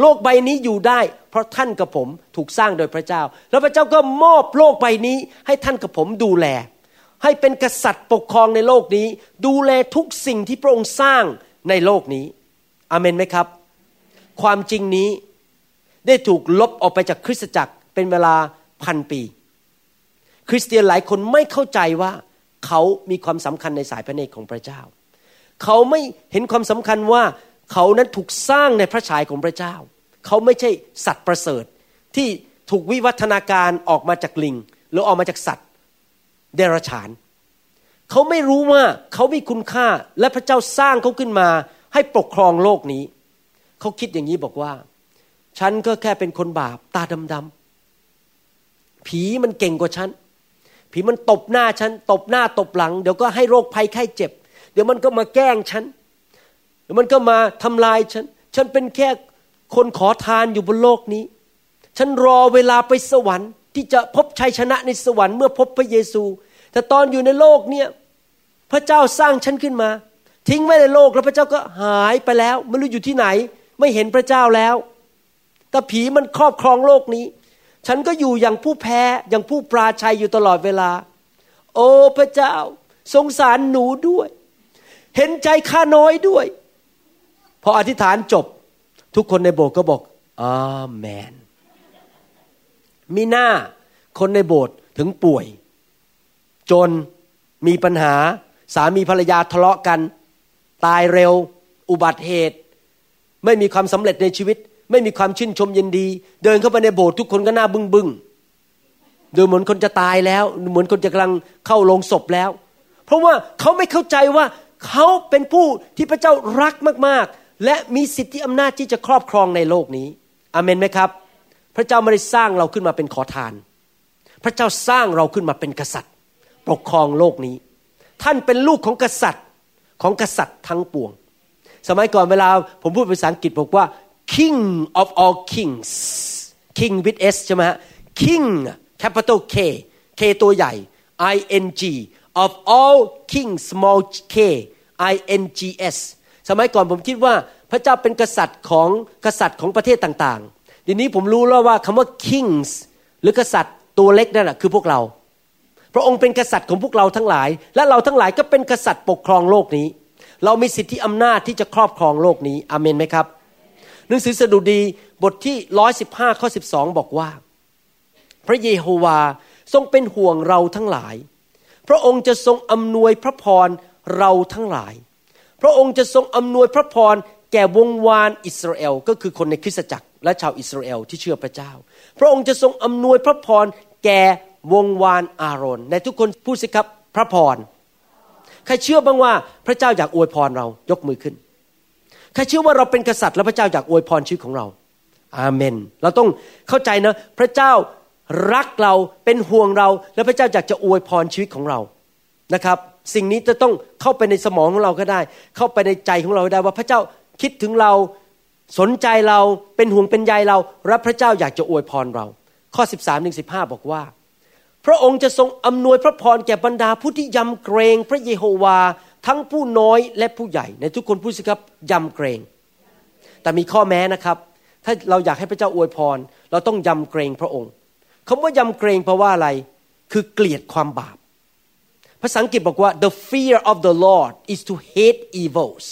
โลกใบนี้อยู่ได้ เพราะท่านกับผมถูกสร้างโดยพระเจ้า แล้วพระเจ้าก็มอบโลกใบนี้ให้ท่านกับผมดูแล ให้เป็นกษัตริย์ปกครองในโลกนี้ ดูแลทุกสิ่งที่พระองค์สร้างในโลกนี้อเมนไหมครับ ความจริงนี้ได้ถูกลบออกไปจากคริสตจักรเป็นเวลาพันปี คริสเตียนหลายคนไม่เข้าใจว่าเขามีความสำคัญในสายพระเนตรของพระเจ้า เขาไม่เห็นความสำคัญว่าเขานั้นถูกสร้างในพระฉายของพระเจ้า เขาไม่ใช่สัตว์ประเสริฐที่ถูกวิวัฒนาการออกมาจากลิง หรือออกมาจากสัตว์ เดรัจฉาน เขาไม่รู้ว่าเขามีคุณค่าและพระเจ้าสร้างเขาขึ้นมา ให้ปกครองโลกนี้ เขาคิดอย่างนี้บอกว่า ฉันก็แค่เป็นคนบาปตาดำๆผีมันเก่งกว่าฉันผีมันตบหน้าฉัน ตบหน้าตบหลัง เดี๋ยวก็ให้โรคภัยไข้เจ็บ เดี๋ยวมันก็มาแกล้งฉันเดี๋ยวมันก็มาทำลายฉัน ฉันเป็นแค่คนขอทานอยู่บนโลกนี้ ฉันรอเวลาไปสวรรค์ ที่จะพบชัยชนะในสวรรค์เมื่อพบพระเยซู แต่ตอนอยู่ในโลกเนี่ยพระเจ้าสร้างฉันขึ้นมา ทิ้งไว้ในโลกแล้วพระเจ้าก็หายไปแล้วไม่รู้อยู่ที่ไหน ไม่เห็นพระเจ้าแล้ว แต่ผีมันครอบครองโลกนี้ ฉันก็อยู่อย่างผู้แพ้อย่างผู้ปราชัยอยู่ตลอดเวลา โอ้พระเจ้า สงสารหนูด้วย เห็นใจข้าน้อยด้วย พออธิษฐานจบ ทุกคนในโบสถ์ก็บอกอาเมนมีหน้าคนในโบสถ์ถึงป่วย จนมีปัญหาสามีภรรยาทะเลาะกัน ตายเร็ว อุบัติเหตุ ไม่มีความสำเร็จในชีวิต ไม่มีความชื่นชมยินดี เดินเข้าไปในโบสถ์ทุกคนก็หน้าบึ้งบึ้งดูเหมือนคนจะตายแล้ว เหมือนคนจะกำลังเข้าลงศพแล้ว เพราะว่าเขาไม่เข้าใจว่าเขาเป็นผู้ที่พระเจ้ารักมากๆ และมีสิทธิอำนาจที่จะครอบครองในโลกนี้อเมนไหมครับ พระเจ้าไม่ได้สร้างเราขึ้นมาเป็นขอทาน พระเจ้าสร้างเราขึ้นมาเป็นกษัตริย์ ปกครองโลกนี้ ท่านเป็นลูกของกษัตริย์ของกษัตริย์ทั้งปวง สมัยก่อนเวลาผมพูดภาษาอังกฤษบอกว่า king of all kings king with s ใช่ไหมฮะ king capital K K ตัวใหญ่ I N G of all kings small k I N G S สมัยก่อนผมคิดว่าพระเจ้าเป็นกษัตริย์ของกษัตริย์ของประเทศต่างๆทีนี้ผมรู้แล้วว่าคำว่า kings หรือกษัตริย์ตัวเล็กนั่นแหะคือพวกเรา พระองค์เป็นกษัตริย์ของพวกเราทั้งหลาย และเราทั้งหลายก็เป็นกษัตริย์ปกครองโลกนี้ เรามีสิทธิอำนาจที่จะครอบครองโลกนี้อเมนไหมครับ หนังสือสดุดีบทที่115ข้อ12บสองบอกว่า พระเยโฮวาทรงเป็นห่วงเราทั้งหลาย พระองค์จะทรงอำนวยพระพรเราทั้งหลาย พระองค์จะทรงอำนวยพระพรแก่วงวานอิสราเอลก็คือคนในคริสตจักรและชาวอิสราเอลที่เชื่อพระเจ้า พระองค์จะทรงอำนวยพระพรแก่ วงวานอารอนในทุกคนพูดสิครับพระพรใครเชื่อบ้างว่าพระเจ้าอยากอวยพรเรายกมือขึ้น ใครเชื่อว่าเราเป็นกษัตริย์และพระเจ้าอยากอวยพรชีวิตของเรา อาเมน เราต้องเข้าใจนะ พระเจ้ารักเราเป็นห่วงเรา และพระเจ้าอยากจะอวยพรชีวิตของเรานะครับ สิ่งนี้จะต้องเข้าไปในสมองของเราก็ได้ เข้าไปในใจของเราได้ว่าพระเจ้าคิดถึงเราสนใจเราเป็นห่วงเป็นใยเราและพระเจ้าอยากจะอวยพรเรา ข้อ 13ถึงสิบอกว่า พระองค์จะทรงอำนวยพระพรแก่บรรดาผู้ที่ยำเกรงพระเยโฮวาทั้งผู้น้อยและผู้ใหญ่ ในทุกคนพูดสิครับยำเกรง แต่มีข้อแม้นะครับ ถ้าเราอยากให้พระเจ้าอวยพร เราต้องยำเกรงพระองค์คำว่ายำเกรงเพราะว่าอะไร คือเกลียดความบาป ภาษาอังกฤษบอกว่า the fear of the Lord is to hate evils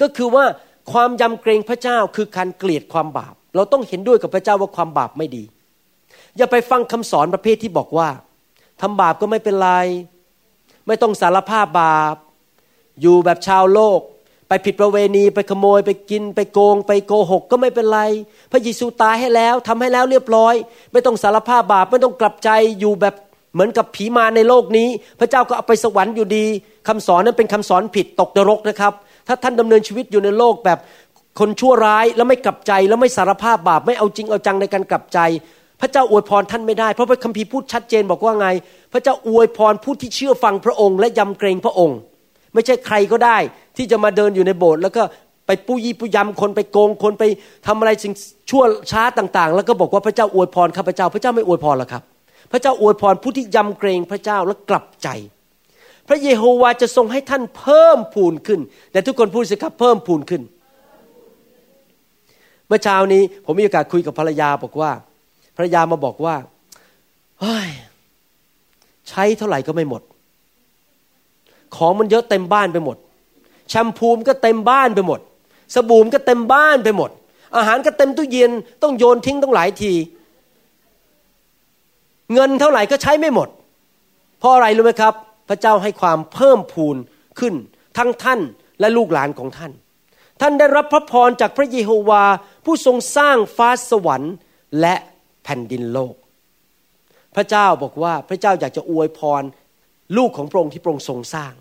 ก็คือว่าความยำเกรงพระเจ้าคือการเกลียดความบาป เราต้องเห็นด้วยกับพระเจ้าว่าความบาปไม่ดี อย่าไปฟังคำสอนประเภทที่บอกว่าทำบาปก็ไม่เป็นไร ไม่ต้องสารภาพบาป อยู่แบบชาวโลก ไปผิดประเวณีไปขโมยไปกินไปโกง ไปโกหกก็ไม่เป็นไร พระเยซูตายให้แล้วทำให้แล้วเรียบร้อย ไม่ต้องสารภาพบาปไม่ต้องกลับใจอยู่แบบเหมือนกับผีมาในโลกนี้ พระเจ้าก็เอาไปสวรรค์อยู่ดีคำสอนนั้นเป็นคำสอนผิดตกนรกนะครับ ถ้าท่านดำเนินชีวิตอยู่ในโลกแบบคนชั่วร้ายแล้วไม่กลับใจแล้วไม่สารภาพบาปไม่เอาจริงเอาจังในการกลับใจ พระเจ้าอวยพรท่านไม่ได้ เพราะพระคัมภีร์พูดชัดเจนบอกว่าไง พระเจ้าอวยพรผู้ที่เชื่อฟังพระองค์และยำเกรงพระองค์ ไม่ใช่ใครก็ได้ที่จะมาเดินอยู่ในโบสถ์แล้วก็ไปปู้ยี่ปู้ยำคนไปโกงคนไปทำอะไรสิ่งชั่วช้าต่าง ๆ แล้วก็บอกว่าพระเจ้าอวยพรข้าพเจ้า พระเจ้าไม่อวยพรหรอกครับ พระเจ้าอวยพรผู้ที่ยำเกรงพระเจ้าและกลับใจ พระเยโฮวาจะทรงให้ท่านเพิ่มพูนขึ้น แต่ทุกคนพูดสิครับเพิ่มพูนขึ้น เมื่อเช้านี้ผมมีโอกาสคุยกับภรรยาบอกว่า ภรรยามาบอกว่าใช้เท่าไหร่ก็ไม่หมด ของมันเยอะเต็มบ้านไปหมดแชมพูมก็เต็มบ้านไปหมด สบู่มก็เต็มบ้านไปหมด อาหารก็เต็มตู้เย็นต้องโยนทิ้งต้องหลายที เงินเท่าไหร่ก็ใช้ไม่หมด เพราะอะไรรู้ไหมครับ พระเจ้าให้ความเพิ่มพูนขึ้น ทั้งท่านและลูกหลานของท่าน ท่านได้รับพระพรจากพระเยโฮวา ผู้ทรงสร้างฟ้าสวรรค์และ แผ่นดินโลก พระเจ้าบอกว่าพระเจ้าอยากจะอวยพรลูกของพระองค์ที่พระองค์ทรงสร้าง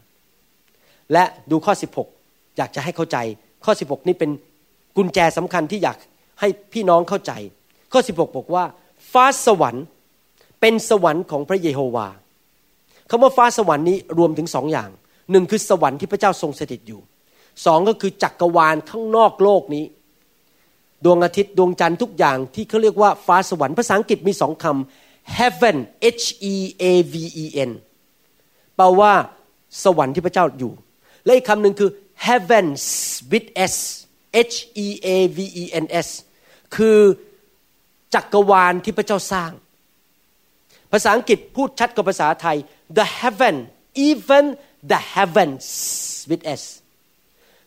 และดูข้อ 16 อยากจะให้เข้าใจ ข้อ 16 นี่เป็นกุญแจสำคัญที่อยากให้พี่น้องเข้าใจ ข้อ 16 บอกว่า ฟ้าสวรรค์เป็นสวรรค์ของพระเยโฮวาคำว่าฟ้าสวรรค์นี้รวมถึงสองอย่างหนึ่งคือสวรรค์ที่พระเจ้าทรงสถิตอยู่สองก็คือจักรวาลข้างนอกโลกนี้ ดวงอาทิตย์ดวงจันทร์ทุกอย่างที่เขาเรียกว่าฟ้าสวรรค์ภาษาอังกฤษมีสองคำ heaven h e a v e n แปลว่าสวรรค์ที่พระเจ้าอยู่ และอีกคำหนึ่งคือ heavens with s h e a v e n s คือจักรวาลที่พระเจ้าสร้าง ภาษาอังกฤษพูดชัดกว่าภาษาไทย the heaven even the heavens with s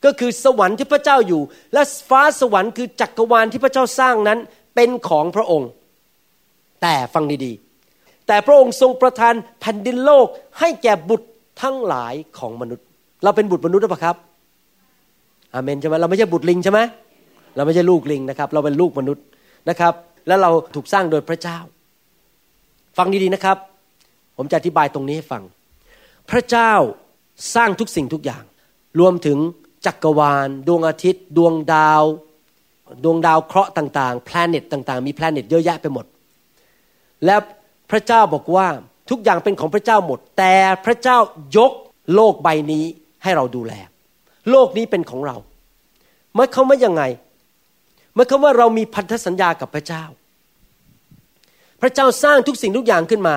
ก็คือสวรรค์ที่พระเจ้าอยู่ และฟ้าสวรรค์คือจักรวาลที่พระเจ้าสร้างนั้นเป็นของพระองค์ แต่ฟังดีๆ แต่พระองค์ทรงประทานแผ่นดินโลกให้แก่บุตรทั้งหลายของมนุษย์ เราเป็นบุตรมนุษย์หรือเปล่าครับอาเมนใช่ไหมเราไม่ใช่บุตรลิงใช่ไหมเราไม่ใช่ลูกลิงนะครับ เราเป็นลูกมนุษย์นะครับ และเราถูกสร้างโดยพระเจ้า ฟังดีๆนะครับ ผมจะอธิบายตรงนี้ให้ฟัง พระเจ้าสร้างทุกสิ่งทุกอย่าง รวมถึง จักรวาล ดวงอาทิตย์ ดวงดาว ดวงดาวเคราะห์ต่างๆ planet ต่างๆ มี planet เยอะแยะไปหมด และพระเจ้าบอกว่าทุกอย่างเป็นของพระเจ้าหมด แต่พระเจ้ายกโลกใบนี้ให้เราดูแล โลกนี้เป็นของเราเมื่อเขาว่ายังไงเมื่อเขาว่าเรามีพันธสัญญากับพระเจ้า พระเจ้าสร้างทุกสิ่งทุกอย่างขึ้นมา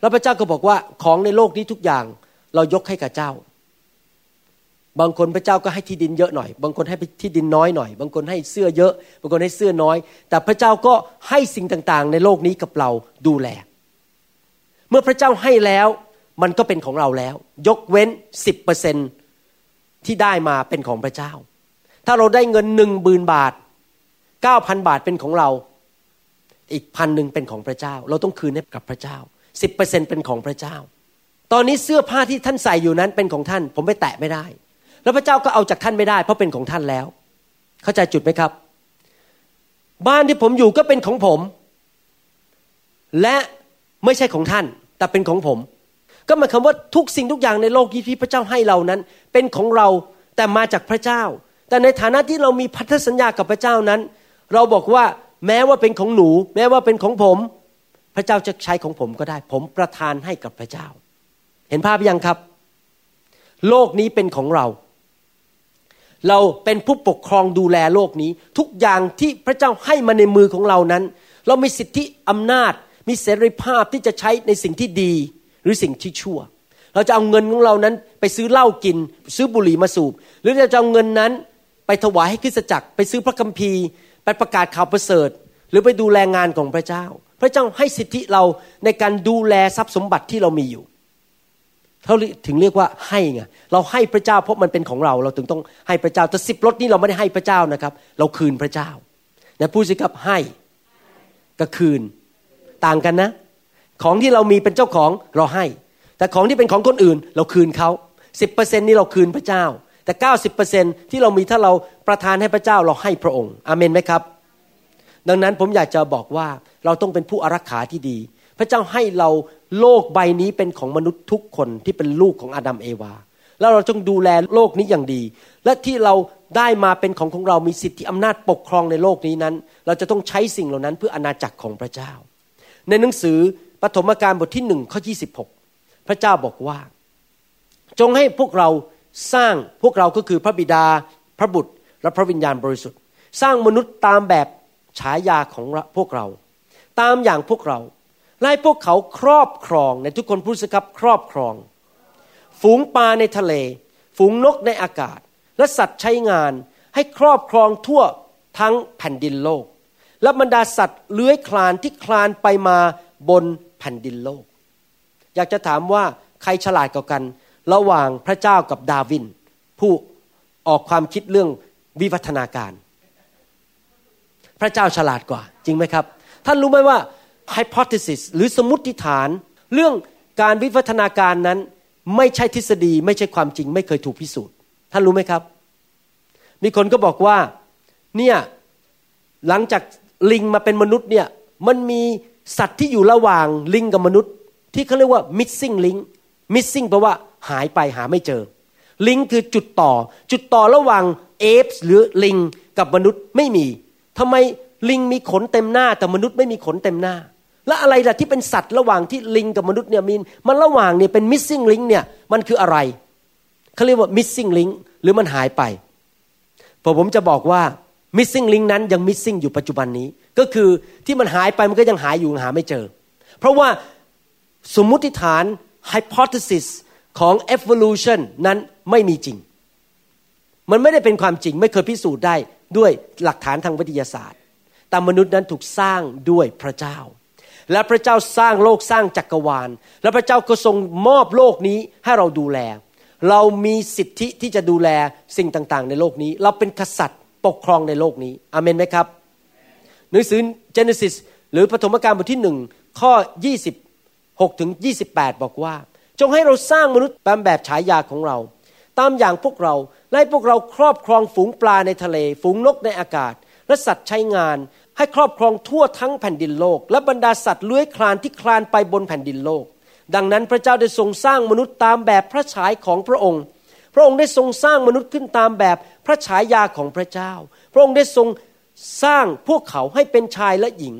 แล้วพระเจ้าก็บอกว่าของในโลกนี้ทุกอย่างเรายกให้กับเจ้า บางคนพระเจ้าก็ให้ที่ดินเยอะหน่อย บางคนให้ที่ดินน้อยหน่อย บางคนให้เสื้อเยอะ บางคนให้เสื้อน้อย แต่พระเจ้าก็ให้สิ่งต่างๆ ในโลกนี้กับเราดูแล เมื่อพระเจ้าให้แล้วมันก็เป็นของเราแล้ว ยกเว้นสิบเปอร์เซนที่ได้มาเป็นของพระเจ้า ถ้าเราได้เงินหนึ่งบืนบาทเก้าพันบาทเป็นของเรา อีกพันหนึ่งเป็นของพระเจ้า เราต้องคืนให้กับพระเจ้าสิบเปอร์เซ็นเป็นของพระเจ้า ตอนนี้เสื้อผ้าที่ท่านใส่อยู่นั้นเป็นของท่าน ผมไปแตะไม่ได้ แล้วพระเจ้าก็เอาจากท่านไม่ได้ เพราะเป็นของท่านแล้ว เข้าใจจุดไหมครับ บ้านที่ผมอยู่ก็เป็นของผม และไม่ใช่ของท่าน แต่เป็นของผม ก็หมายความว่าทุกสิ่งทุกอย่างในโลกที่พระเจ้าให้เรานั้น เป็นของเราแต่มาจากพระเจ้า แต่ในฐานะที่เรามีพันธสัญญากับพระเจ้านั้น เราบอกว่าแม้ว่าเป็นของหนู แม้ว่าเป็นของผม พระเจ้าจะใช้ของผมก็ได้ ผมประทานให้กับพระเจ้า เห็นภาพยังครับ โลกนี้เป็นของเรา เราเป็นผู้ปกครองดูแลโลกนี้ ทุกอย่างที่พระเจ้าให้มาในมือของเรานั้น เรามีสิทธิอำนาจ มีเสรีภาพที่จะใช้ในสิ่งที่ดีหรือสิ่งที่ชั่ว เราจะเอาเงินของเรานั้นไปซื้อเหล้ากิน ซื้อบุหรี่มาสูบ หรือเราจะเอาเงินนั้นไปถวายให้คริสตจักร ไปซื้อพระคัมภีร์ ไปประกาศข่าวประเสริฐ หรือไปดูแลงานของพระเจ้า พระเจ้าให้สิทธิเราในการดูแลทรัพย์สมบัติที่เรามีอยู่ เขาถึงเรียกว่าให้ไงเราให้พระเจ้าเพราะมันเป็นของเรา เราถึงต้องให้พระเจ้าแต่สิบรถนี้เราไม่ได้ให้พระเจ้านะครับ เราคืนพระเจ้าแต่พูดสิครับให้กับคืนต่างกันนะ ของที่เรามีเป็นเจ้าของเราให้ แต่ของที่เป็นของคนอื่น เราคืนเขาสิบเปอร์เซ็นนี้เราคืนพระเจ้า แต่เก้าสิบเปอร์เซ็นที่เรามีถ้าเราประทานให้พระเจ้าเราให้พระองค์อเมนไหมครับ ดังนั้นผมอยากจะบอกว่าเราต้องเป็นผู้อารักขาที่ดี พระเจ้าให้เรา โลกใบนี้เป็นของมนุษย์ทุกคนที่เป็นลูกของอาดัมเอวา แล้วเราต้องดูแลโลกนี้อย่างดี และที่เราได้มาเป็นของของเรามีสิทธิอำนาจปกครองในโลกนี้นั้น เราจะต้องใช้สิ่งเหล่านั้นเพื่ออนาจักรของพระเจ้า ในหนังสือปฐมกาลบทที่หนึ่งข้อยีพระเจ้าบอกว่า จงให้พวกเราสร้างพวกเราก็คือพระบิดา พระบุตร และพระวิญญาณบริสุทธิ์ สร้างมนุษย์ตามแบบฉายาของพวกเรา ตามอย่างพวกเรา ไล่พวกเขาครอบครองในทุกคนพูดสิครับครอบครอง ฝูงปลาในทะเล ฝูงนกในอากาศ และสัตว์ใช้งานให้ครอบครองทั่วทั้งแผ่นดินโลก และบรรดาสัตว์เลื้อยคลานที่คลานไปมาบนแผ่นดินโลก อยากจะถามว่าใครฉลาดกว่ากัน ระหว่างพระเจ้ากับดาวิน ผู้ออกความคิดเรื่องวิวัฒนาการ พระเจ้าฉลาดกว่า จริงไหมครับ ท่านรู้ไหมว่า hypothesis หรือสมมติฐาน เรื่องการวิวัฒนาการนั้น ไม่ใช่ทฤษฎี ไม่ใช่ความจริง ไม่เคยถูกพิสูจน์ท่านรู้ไหมครับ มีคนก็บอกว่าเนี่ยหลังจากลิงมาเป็นมนุษย์เนี่ยมันมีสัตว์ที่อยู่ระหว่างลิงกับมนุษย์ ที่เขาเรียกว่า missing link missing แปลว่าหายไปหาไม่เจอ ลิงคือจุดต่อ จุดต่อระหว่างเอฟหรือลิงกับมนุษย์ไม่มีทำไมลิงมีขนเต็มหน้าแต่มนุษย์ไม่มีขนเต็มหน้า และอะไรล่ะที่เป็นสัตว์ระหว่างที่ลิงกับมนุษย์เนี่ยมีมันระหว่างเนี่ยเป็น missing link เนี่ยมันคืออะไรเขาเรียกว่า missing link หรือมันหายไปพอผมจะบอกว่า missing link นั้นยัง missing อยู่ปัจจุบันนี้ ก็คือที่มันหายไปมันก็ยังหายอยู่หาไม่เจอ เพราะว่าสมมุติฐาน hypothesis ของ evolution นั้นไม่มีจริง มันไม่ได้เป็นความจริง ไม่เคยพิสูจน์ได้ด้วยหลักฐานทางวิทยาศาสตร์ แต่มนุษย์นั้นถูกสร้างด้วยพระเจ้า และพระเจ้าสร้างโลกสร้างจักรวาล และพระเจ้าก็ทรงมอบโลกนี้ให้เราดูแล เรามีสิทธิที่จะดูแลสิ่งต่างๆ ในโลกนี้ เราเป็นกษัตริย์ปกครองในโลกนี้อเมนไหมครับหนังสือ Genesis หรือปฐมกาลบทที่หนึ่งข้อ 26ถึง28 บอกว่า จงให้เราสร้างมนุษย์ตามแบบฉายาของเรา ตามอย่างพวกเรา และให้พวกเราครอบครองฝูงปลาในทะเล ฝูงนกในอากาศ และสัตว์ใช้งาน ให้ครอบครองทั่วทั้งแผ่นดินโลก และบรรดาสัตว์เลื้อยคลานที่คลานไปบนแผ่นดินโลก ดังนั้นพระเจ้าได้ทรงสร้างมนุษย์ตามแบบพระฉายของพระองค์ พระองค์ได้ทรงสร้างมนุษย์ขึ้นตามแบบพระฉายาของพระเจ้า พระองค์ได้ทรงสร้างพวกเขาให้เป็นชายและหญิง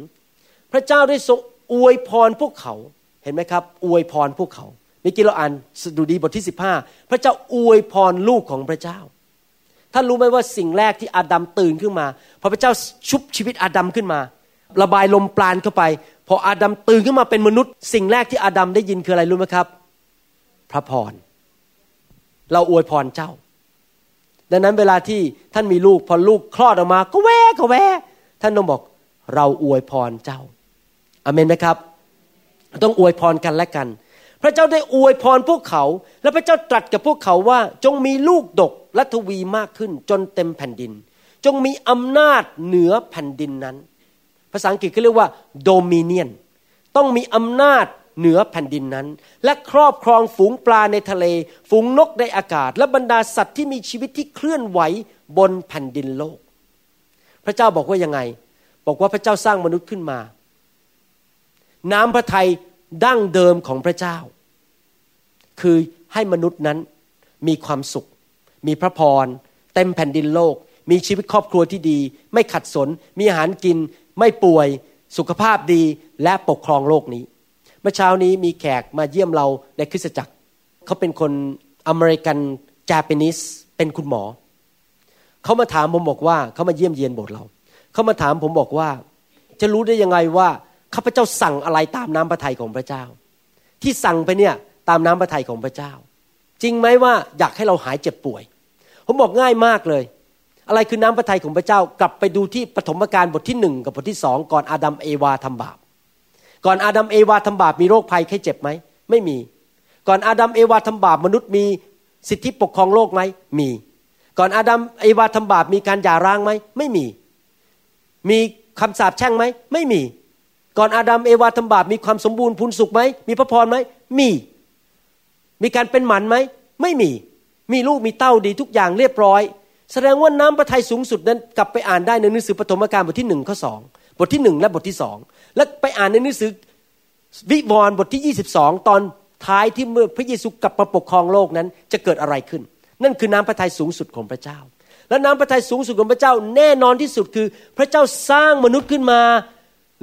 พระเจ้าได้ทรงอวยพรพวกเขาเห็นไหมครับ อวยพรพวกเขาเมื่อกี้เราอ่านสดุดีบทที่ 15 พระเจ้าอวยพรลูกของพระเจ้า ท่านรู้ไหมว่าสิ่งแรกที่อาดัมตื่นขึ้นมาพอพระเจ้าชุบชีวิตอาดัมขึ้นมา ระบายลมปราณเข้าไป พออาดัมตื่นขึ้นมาเป็นมนุษย์ สิ่งแรกที่อาดัมได้ยินคืออะไรรู้ไหมครับ พระพร เราอวยพรเจ้า ดังนั้นเวลาที่ท่านมีลูกพอลูกคลอดออกมา ก็แวก็แวท่านต้องบอกเราอวยพรเจ้าอเมนไหมครับ ต้องอวยพรกันและกัน พระเจ้าได้อวยพรพวกเขา และพระเจ้าตรัสกับพวกเขาว่าจงมีลูกดก และทวีมากขึ้นจนเต็มแผ่นดิน จงมีอำนาจเหนือแผ่นดินนั้น ภาษาอังกฤษเขาเรียกว่า dominion ต้องมีอำนาจเหนือแผ่นดินนั้น และครอบครองฝูงปลาในทะเล ฝูงนกในอากาศ และบรรดาสัตว์ที่มีชีวิตที่เคลื่อนไหวบนแผ่นดินโลก พระเจ้าบอกว่ายังไง บอกว่าพระเจ้าสร้างมนุษย์ขึ้นมา น้ำพระทัยดั้งเดิมของพระเจ้า คือให้มนุษย์นั้นมีความสุข มีพระพร เต็มแผ่นดินโลก มีชีวิตครอบครัวที่ดี ไม่ขัดสน มีอาหารกิน ไม่ป่วย สุขภาพดีและปกครองโลกนี้ เมื่อเช้านี้มีแขกมาเยี่ยมเราในคริสตจักร เขาเป็นคนอเมริกันจาเปนิสเป็นคุณหมอ เขามาถามผมบอกว่าเขามาเยี่ยมเยียนโบสถ์เรา เขามาถามผมบอกว่า จะรู้ได้ยังไงว่าข้าพเจ้าสั่งอะไรตามน้ำพระทัยของพระเจ้า ที่สั่งไปเนี่ยตามน้ำพระทัยของพระเจ้า จริงไหมว่าอยากให้เราหายเจ็บป่วย ผมบอกง่ายมากเลย อะไรคือน้ำพระทัยของพระเจ้ากลับไปดูที่ปฐมกาลบทที่หนึ่งกับบทที่สองก่อนอาดัมเอวาทำบาป ก่อนอาดัมเอวาทำบาปมีโรคภัยแค่เจ็บไหมไม่มี ก่อนอาดัมเอวาทำบาปมนุษย์มีสิทธิปกครองโลกไหมมี ก่อนอาดัมเอวาทำบาปมีการหย่าร้างไหมไม่มี มีคำสาปแช่งไหมไม่มี ก่อนอาดัมเอวาทำบาปมีความสมบูรณ์พูนสุขไหมมีพระพรไหมมี มีการเป็นหมันไหมไม่มี มีลูกมีเต้าดีทุกอย่างเรียบร้อย แสดงว่าน้ำพระทัยสูงสุดนั้นกลับไปอ่านได้ในหนังสือปฐมกาลบทที่หนึ่งข้อสองบทที่หนึ่งและบทที่สองและไปอ่านในหนังสือวิวรณ์บทที่ยี่สิบสองตอนท้ายที่เมื่อพระเยซูกลับมาปกครองโลกนั้นจะเกิดอะไรขึ้น นั่นคือน้ำพระทัยสูงสุดของพระเจ้า และน้ำพระทัยสูงสุดของพระเจ้าแน่นอนที่สุดคือ พระเจ้าสร้างมนุษย์ขึ้นมา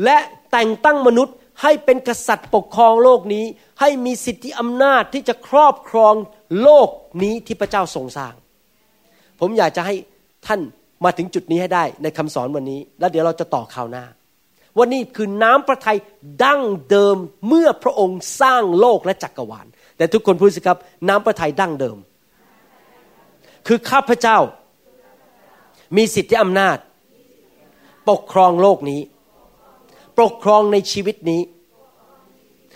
และแต่งตั้งมนุษย์ให้เป็นกษัตริย์ปกครองโลกนี้ ให้มีสิทธิอำนาจที่จะครอบครอง โลกนี้ที่พระเจ้าทรงสร้าง ผมอยากจะให้ท่านมาถึงจุดนี้ให้ได้ในคำสอนวันนี้ แล้วเดี๋ยวเราจะต่อข่าวหน้าว่านี่คือน้ำพระทัยดั้งเดิมเมื่อพระองค์สร้างโลกและจักรวาล แต่ทุกคนพูดสิครับ น้ำพระทัยดั้งเดิม คือข้าพเจ้า มีสิทธิอำนาจ ปกครองโลกนี้ ปกครองในชีวิตนี้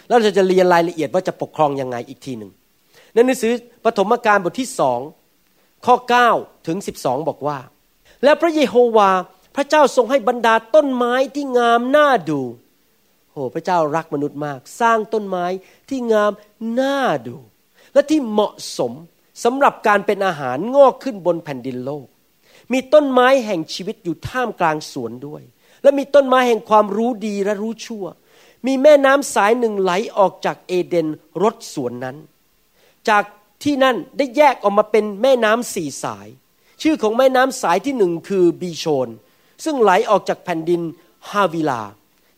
แล้วเราจะเรียนรายละเอียดว่าจะปกครองยังไงอีกทีหนึ่ง ในหนังสือปฐมกาลบทที่สองข้อ9ถึง12 บอกว่า และพระเยโฮวาพระเจ้าทรงให้บรรดาต้นไม้ที่งามน่าดูโอ้พระเจ้ารักมนุษย์มาก สร้างต้นไม้ที่งามน่าดู และที่เหมาะสมสำหรับการเป็นอาหารงอกขึ้นบนแผ่นดินโลก มีต้นไม้แห่งชีวิตอยู่ท่ามกลางสวนด้วย และมีต้นไม้แห่งความรู้ดีและรู้ชั่ว มีแม่น้ำสายหนึ่งไหลออกจากเอเดนรถสวนนั้น จากที่นั่นได้แยกออกมาเป็นแม่น้ำสี่สาย ชื่อของแม่น้ำสายที่หนึ่งคือบีโชน ซึ่งไหลออกจากแผ่นดินฮาวิลา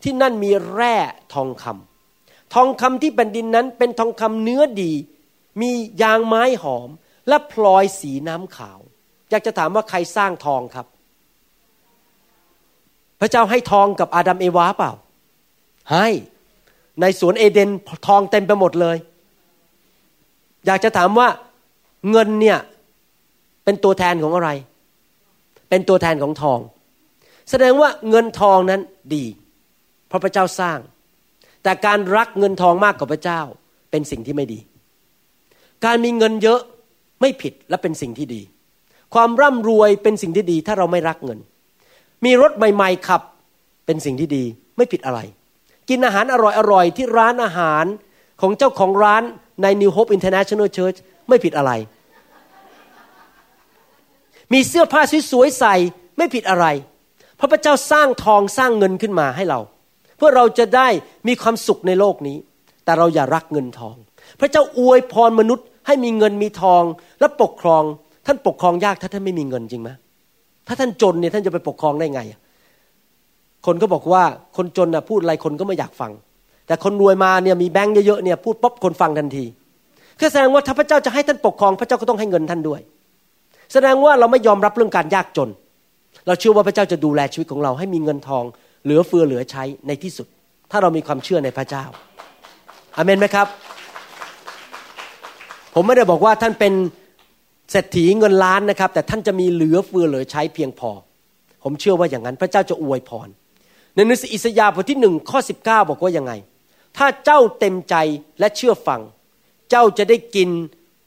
ที่นั่นมีแร่ทองคำทองคำที่แผ่นดินนั้นเป็นทองคำเนื้อดี มียางไม้หอมและพลอยสีน้ำขาว อยากจะถามว่าใครสร้างทองครับ พระเจ้าให้ทองกับอาดัมเอวาเปล่า ให้ในสวนเอเดนทองเต็มไปหมดเลย อยากจะถามว่าเงินเนี่ยเป็นตัวแทนของอะไร เป็นตัวแทนของทอง แสดงว่าเงินทองนั้นดี เพราะพระเจ้าสร้าง แต่การรักเงินทองมากกว่าพระเจ้าเป็นสิ่งที่ไม่ดี การมีเงินเยอะไม่ผิดและเป็นสิ่งที่ดี ความร่ำรวยเป็นสิ่งที่ดี ถ้าเราไม่รักเงิน มีรถใหม่ๆขับเป็นสิ่งที่ดีไม่ผิดอะไร กินอาหารอร่อยๆที่ร้านอาหารของเจ้าของร้าน ใน New Hope International Church ไม่ผิดอะไร มีเสื้อผ้าสวยๆใส่ไม่ผิดอะไรเพราะพระเจ้าสร้างทองสร้างเงินขึ้นมาให้เรา เพื่อเราจะได้มีความสุขในโลกนี้ แต่เราอย่ารักเงินทอง พระเจ้าอวยพรมนุษย์ให้มีเงินมีทองและปกครอง ท่านปกครองยากถ้าท่านไม่มีเงินจริงไหมถ้าท่านจนเนี่ยท่านจะไปปกครองได้ไง คนก็บอกว่าคนจนนะพูดอะไรคนก็ไม่อยากฟัง แต่คนรวยมาเนี่ยมีแบงค์เยอะๆเนี่ยพูดป๊บคนฟังทันทีคือแสดงว่าถ้าพระเจ้าจะให้ท่านปกครอง พระเจ้าก็ต้องให้เงินท่านด้วย แสดงว่าเราไม่ยอมรับเรื่องการยากจน เราเชื่อว่าพระเจ้าจะดูแลชีวิตของเราให้มีเงินทอง เหลือเฟือเหลือใช้ในที่สุด ถ้าเรามีความเชื่อในพระเจ้าอเมนไหมครับ ผมไม่ได้บอกว่าท่านเป็นเศรษฐีเงินล้านนะครับ แต่ท่านจะมีเหลือเฟือเหลือใช้เพียงพอ ผมเชื่อว่าอย่างนั้น พระเจ้าจะอวยพรในหนังสืออิสยาห์บทที่หนึ่งข้อสิบเก้าบอกว่ายังไง ถ้าเจ้าเต็มใจและเชื่อฟัง เจ้าจะได้กิน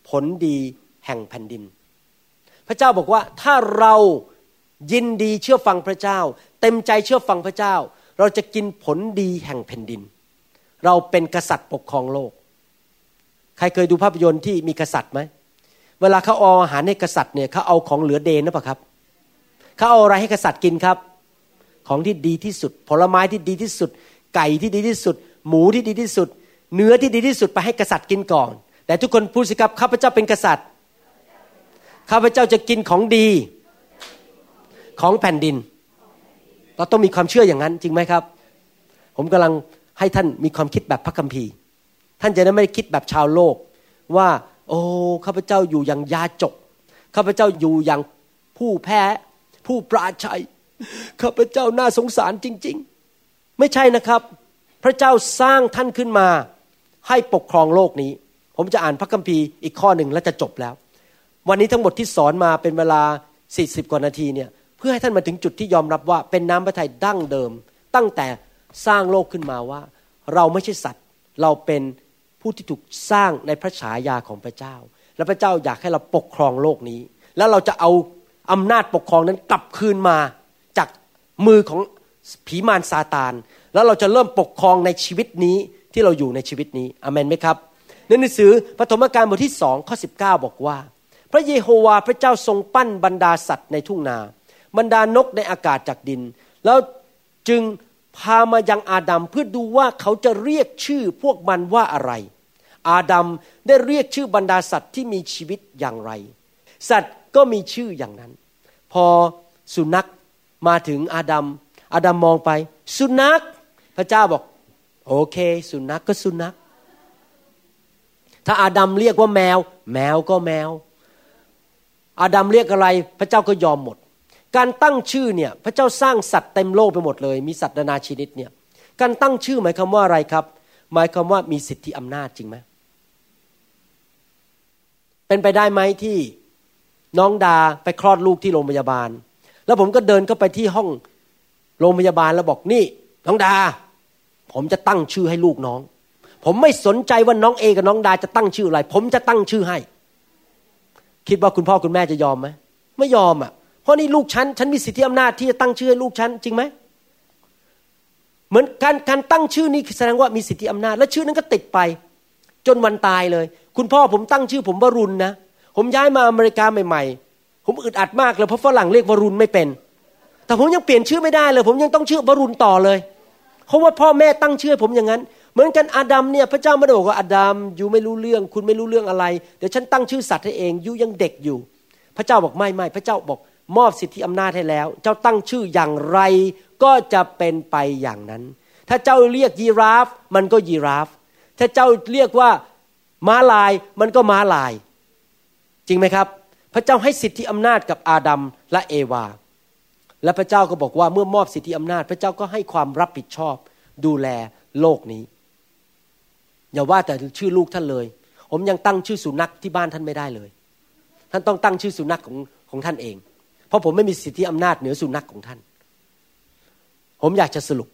ผลดีแห่งแผ่นดิน พระเจ้าบอกว่าถ้าเรายินดีเชื่อฟังพระเจ้า เต็มใจเชื่อฟังพระเจ้า เราจะกินผลดีแห่งแผ่นดิน เราเป็นกษัตริย์ปกครองโลก ใครเคยดูภาพยนตร์ที่มีกษัตริย์ไหมเวลาเขาเอาอาหารให้กษัตริย์เนี่ยเขาเอาของเหลือเดนนะปะครับเขาเอาอะไรให้กษัตริย์กินครับ ของที่ดีที่สุด ผลไม้ที่ดีที่สุด ไก่ที่ดีที่สุด หมูที่ดีที่สุด เนื้อที่ดีที่สุดไปให้กษัตริย์กินก่อน แต่ทุกคนพูดสิครับข้าพเจ้าเป็นกษัตริย์ข้าพเจ้าจะกินของดีของแผ่นดิน เราต้องมีความเชื่ออย่างนั้นจริงไหมครับ ผมกำลังให้ท่านมีความคิดแบบพระคัมภีร์ ท่านจะได้ไม่คิดแบบชาวโลกว่า โอ้ข้าพเจ้าอยู่อย่างยาจกข้าพเจ้าอยู่อย่างผู้แพ้ ผู้ปราชัยข้าพเจ้าน่าสงสารจริง ๆ ไม่ใช่นะครับ พระเจ้าสร้างท่านขึ้นมาให้ปกครองโลกนี้ ผมจะอ่านพระคัมภีร์อีกข้อหนึ่งแล้วจะจบแล้ว วันนี้ทั้งหมดที่สอนมาเป็นเวลา 40 กว่านาทีเนี่ยเพื่อให้ท่านมาถึงจุดที่ยอมรับว่าเป็นน้ำพระทัยดั้งเดิม ตั้งแต่สร้างโลกขึ้นมาว่า เราไม่ใช่สัตว์เราเป็นผู้ที่ถูกสร้างในพระฉายาของพระเจ้า และพระเจ้าอยากให้เราปกครองโลกนี้ แล้วเราจะเอาอำนาจปกครองนั้นกลับคืนมาจากมือของผีมารซาตาน แล้วเราจะเริ่มปกครองในชีวิตนี้ที่เราอยู่ในชีวิตนี้อเมนไหมครับในหนังสือปฐมกาลบทที่สองข้อสิบบอกว่า พระเยโฮวาพระเจ้าทรงปั้นบรรดาสัตว์ในทุ่งนา บรรดานกในอากาศจากดิน แล้วจึงพามายังอาดัมเพื่อดูว่าเขาจะเรียกชื่อพวกมันว่าอะไร อาดัมได้เรียกชื่อบรรดาสัตว์ที่มีชีวิตอย่างไร สัตว์ก็มีชื่ออย่างนั้น พอสุนัขมาถึงอาดัมอาดัมมองไป สุนัข พระเจ้าบอก โอเค สุนัขกก็สุนัข ถ้าอาดัมเรียกว่าแมว แมวก็แมว อาดัมเรียกอะไร พระเจ้าก็ยอมหมด การตั้งชื่อเนี่ยพระเจ้าสร้างสัตว์เต็มโลกไปหมดเลย มีสัตว์นานาชนิดเนี่ยการตั้งชื่อหมายความว่าอะไรครับ หมายความว่ามีสิทธิอำนาจจริงไหมเป็นไปได้ไหมที่น้องดาไปคลอดลูกที่โรงพยาบาล แล้วผมก็เดินเข้าไปที่ห้องโรงพยาบาลแล้วบอกนี่น้องดา ผมจะตั้งชื่อให้ลูกน้อง ผมไม่สนใจว่าน้องเอกับน้องดาจะตั้งชื่ออะไร ผมจะตั้งชื่อให้ คิดว่าคุณพ่อคุณแม่จะยอมไหมไม่ยอมอะ เพราะนี่ลูกฉัน ฉันมีสิทธิอำนาจที่จะตั้งชื่อให้ลูกฉันจริงไหมเหมือนการการตั้งชื่อนี้แสดงว่ามีสิทธิอำนาจ และชื่อนั้นก็ติดไป จนวันตายเลย คุณพ่อผมตั้งชื่อ ผมวรุณนะผมย้ายมาอเมริกาใหม่ๆ ผมอึดอัดมากเลยเพราะฝรั่งเรียกวรุณไม่เป็น แต่ผมยังเปลี่ยนชื่อไม่ได้เลย ผมยังต้องชื่อวรุณต่อเลย เพราะว่าพ่อแม่ตั้งชื่อผมอย่างนั้น เหมือนกันอาดัมเนี่ยพระเจ้าไม่ได้บอกว่าอาดัมอยู่ไม่รู้เรื่อง คุณไม่รู้เรื่องอะไร เดี๋ยวฉันตั้งชื่อสัตว์ให้เองอยู่ยังเด็กอยู่ พระเจ้าบอกไม่ไม่พระเจ้าบอกมอบสิทธิอำนาจให้แล้ว เจ้าตั้งชื่ออย่างไรก็จะเป็นไปอย่างนั้น ถ้าเจ้าเรียกยีราฟ มันก็ยีราฟ ถ้าเจ้าเรียกว่าม้าลายมันก็ม้าลาย จริงไหมครับ พระเจ้าให้สิทธิอำนาจกับอาดัมและเอวา และพระเจ้าก็บอกว่าเมื่อมอบสิทธิอำนาจ พระเจ้าก็ให้ความรับผิดชอบ ดูแลโลกนี้ อย่าว่าแต่ชื่อลูกท่านเลย ผมยังตั้งชื่อสุนัขที่บ้านท่านไม่ได้เลย ท่านต้องตั้งชื่อสุนัขของของท่านเอง เพราะผมไม่มีสิทธิอำนาจเหนือสุนัขของท่าน ผมอยากจะสรุป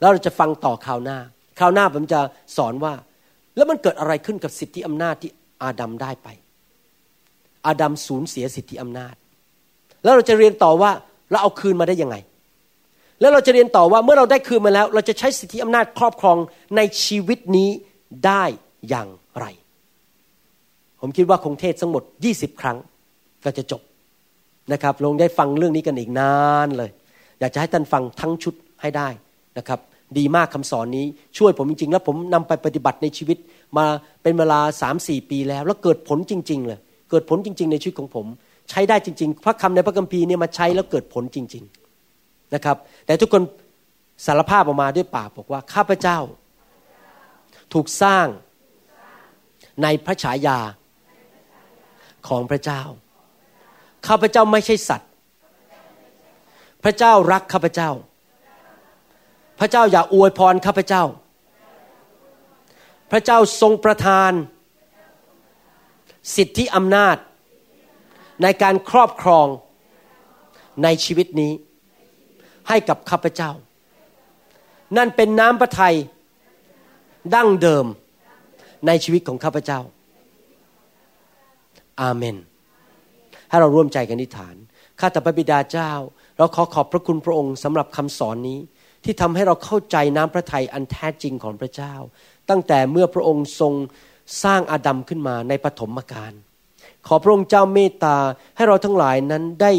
แล้วเราจะฟังต่อคราวหน้าคราวหน้าผมจะสอนว่า แล้วมันเกิดอะไรขึ้นกับสิทธิอำนาจที่อาดัมได้ไป อาดัมสูญเสียสิทธิอำนาจ แล้วเราจะเรียนต่อว่า เราเอาคืนมาได้ยังไง แล้วเราจะเรียนต่อว่าเมื่อเราได้คืนมาแล้ว เราจะใช้สิทธิอำนาจครอบครองในชีวิตนี้ได้อย่างไร ผมคิดว่าคงเทศทั้งหมด 20 ครั้งก็จะจบนะครับลงได้ฟังเรื่องนี้กันอีกนานเลย อยากจะให้ท่านฟังทั้งชุดให้ได้นะครับ ดีมากคำสอนนี้ช่วยผมจริงๆ แล้วผมนำไปปฏิบัติในชีวิตมาเป็นเวลาสามสี่ปีแล้ว แล้วเกิดผลจริง ๆ เลย เกิดผลจริง ๆ ในชีวิตของผม ใช้ได้จริง ๆ พระคำในพระคัมภีร์เนี่ยมาใช้แล้วเกิดผลจริง ๆนะครับ แต่ทุกคนสารภาพออกมาด้วยปากบอกว่าข้าพเจ้า ถูกสร้างในพระฉายาของพระเจ้า ข้าพเจ้าไม่ใช่สัตว์ พระเจ้ารักข้าพเจ้า พระเจ้าอย่าอวยพรข้าพเจ้า พระเจ้าทรงประทาน สิทธิอำนาจ ในการครอบครองในชีวิตนี้ ให้กับข้าพเจ้า นั่นเป็นน้ำพระทัยดั้งเดิมในชีวิตของข้าพเจ้า อาเมน ให้เราร่วมใจกันนิษฐาน ข้าแต่พระบิดาเจ้า เราขอขอบพระคุณพระองค์สำหรับคำสอนนี้ ที่ทำให้เราเข้าใจน้ำพระทัยอันแท้จริงของพระเจ้า ตั้งแต่เมื่อพระองค์ทรงสร้างอาดัมขึ้นมาในปฐมกาล ขอพระองค์เจ้าเมตตาให้เราทั้งหลายนั้นได้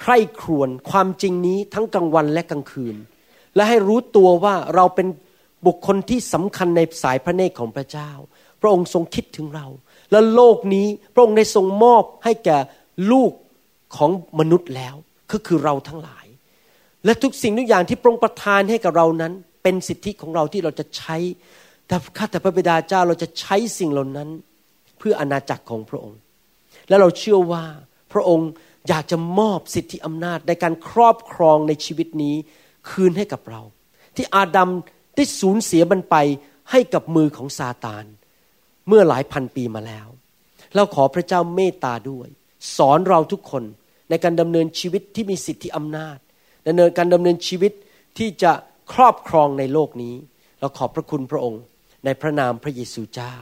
ใคร่ครวญความจริงนี้ทั้งกลางวันและกลางคืน และให้รู้ตัวว่าเราเป็นบุคคลที่สำคัญในสายพระเนตรของพระเจ้า พระองค์ทรงคิดถึงเรา และโลกนี้พระองค์ได้ทรงมอบให้แก่ลูกของมนุษย์แล้วก็คือเราทั้งหลาย และทุกสิ่งทุกอย่างที่พระองค์ประทานให้กับเรานั้น เป็นสิทธิของเราที่เราจะใช้แต่ข้าแต่พระบิดาเจ้าเราจะใช้สิ่งเหล่านั้น เพื่ออนาจักรของพระองค์ และเราเชื่อว่าพระองค์อยากจะมอบสิทธิอำนาจในการครอบครองในชีวิตนี้คืนให้กับเรา ที่อาดัมได้สูญเสียมันไปให้กับมือของซาตาน เมื่อหลายพันปีมาแล้ว เราขอพระเจ้าเมตตาด้วย สอนเราทุกคนในการดำเนินชีวิตที่มีสิทธิอำนาจดำเนินการดำเนินชีวิตที่จะครอบครองในโลกนี้ เราขอบพระคุณพระองค์ในพระนามพระเยซูเจ้า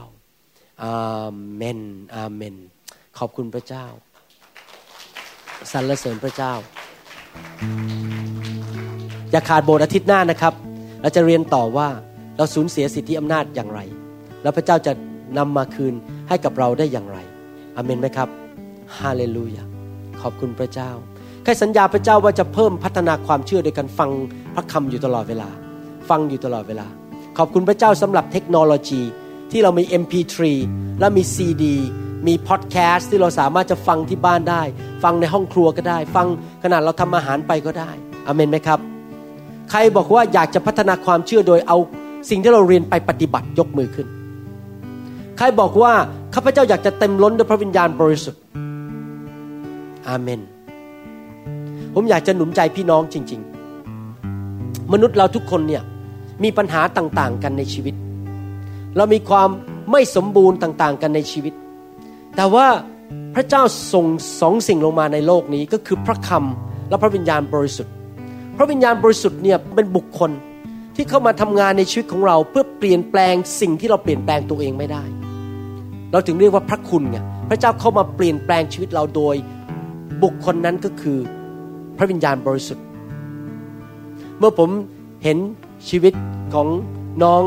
อาเมน อาเมน ขอบคุณพระเจ้า สรรเสริญพระเจ้า อย่าขาดโบสถ์อาทิตย์หน้านะครับ เราจะเรียนต่อว่าเราสูญเสียสิทธิอำนาจอย่างไร แล้วพระเจ้าจะนำมาคืนให้กับเราได้อย่างไรอเมนไหมครับฮาเลลูยา ขอบคุณพระเจ้า ใครสัญญาพระเจ้าว่าจะเพิ่มพัฒนาความเชื่อโดยการฟังพระคำอยู่ตลอดเวลา ฟังอยู่ตลอดเวลา ขอบคุณพระเจ้าสำหรับเทคโนโลยี ที่เรามี MP3 และมี CD มีพอดแคสต์ที่เราสามารถจะฟังที่บ้านได้ ฟังในห้องครัวก็ได้ ฟังขณะเราทำอาหารไปก็ได้อเมนไหมครับ ใครบอกว่าอยากจะพัฒนาความเชื่อโดยเอาสิ่งที่เราเรียนไปปฏิบัติยกมือขึ้น ใครบอกว่าข้าพเจ้าอยากจะเต็มล้นด้วยพระวิญญาณบริสุทธิ์อาเมน ผมอยากจะหนุนใจพี่น้องจริง ๆ มนุษย์เราทุกคนเนี่ยมีปัญหาต่างๆ กันในชีวิต เรามีความไม่สมบูรณ์ต่างๆ กันในชีวิต แต่ว่าพระเจ้าส่งสองสิ่งลงมาในโลกนี้ก็คือพระคำและพระวิญญาณบริสุทธิ์ พระวิญญาณบริสุทธิ์เนี่ยเป็นบุคคลที่เข้ามาทำงานในชีวิตของเราเพื่อเปลี่ยนแปลงสิ่งที่เราเปลี่ยนแปลงตัวเองไม่ได้ เราถึงเรียกว่าพระคุณไงพระเจ้าเข้ามาเปลี่ยนแปลงชีวิตเราโดยบุคคลนั้นก็คือพระวิญญาณบริสุทธิ์ เมื่อผมเห็นชีวิตของน้อง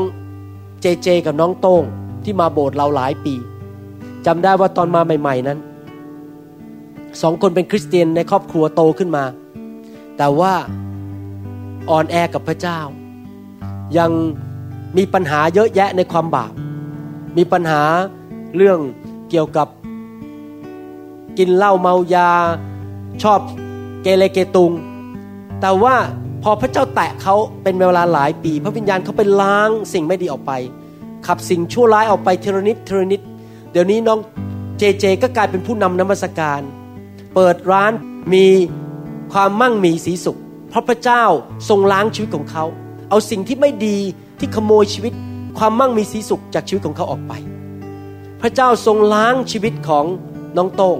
เจเจกับน้องโต้งที่มาโบสถ์เราหลายปีจำได้ว่าตอนมาใหม่ ๆนั้นสองคนเป็นคริสเตียนในครอบครัวโตขึ้นมา แต่ว่าอ่อนแอกับพระเจ้า ยังมีปัญหาเยอะแยะในความบาป มีปัญหาเรื่องเกี่ยวกับกินเหล้าเมายาชอบเกเรเกตุง แต่ว่า พอพระเจ้าแตะเขาเป็นเวลาหลายปี พระวิญญาณเขาไปล้างสิ่งไม่ดีออกไป ขับสิ่งชั่วร้ายออกไปเทรนิดเทรนิดเดี๋ยวนี้น้องเจเจ ก็กลายเป็นผู้นำนมัสการ เปิดร้านมีความมั่งมีสีสุข เพราะพระเจ้าทรงล้างชีวิตของเขา เอาสิ่งที่ไม่ดีที่ขโมยชีวิต ความมั่งมีสีสุขจากชีวิตของเขาออกไป พระเจ้าทรงล้างชีวิตของน้องโต้ง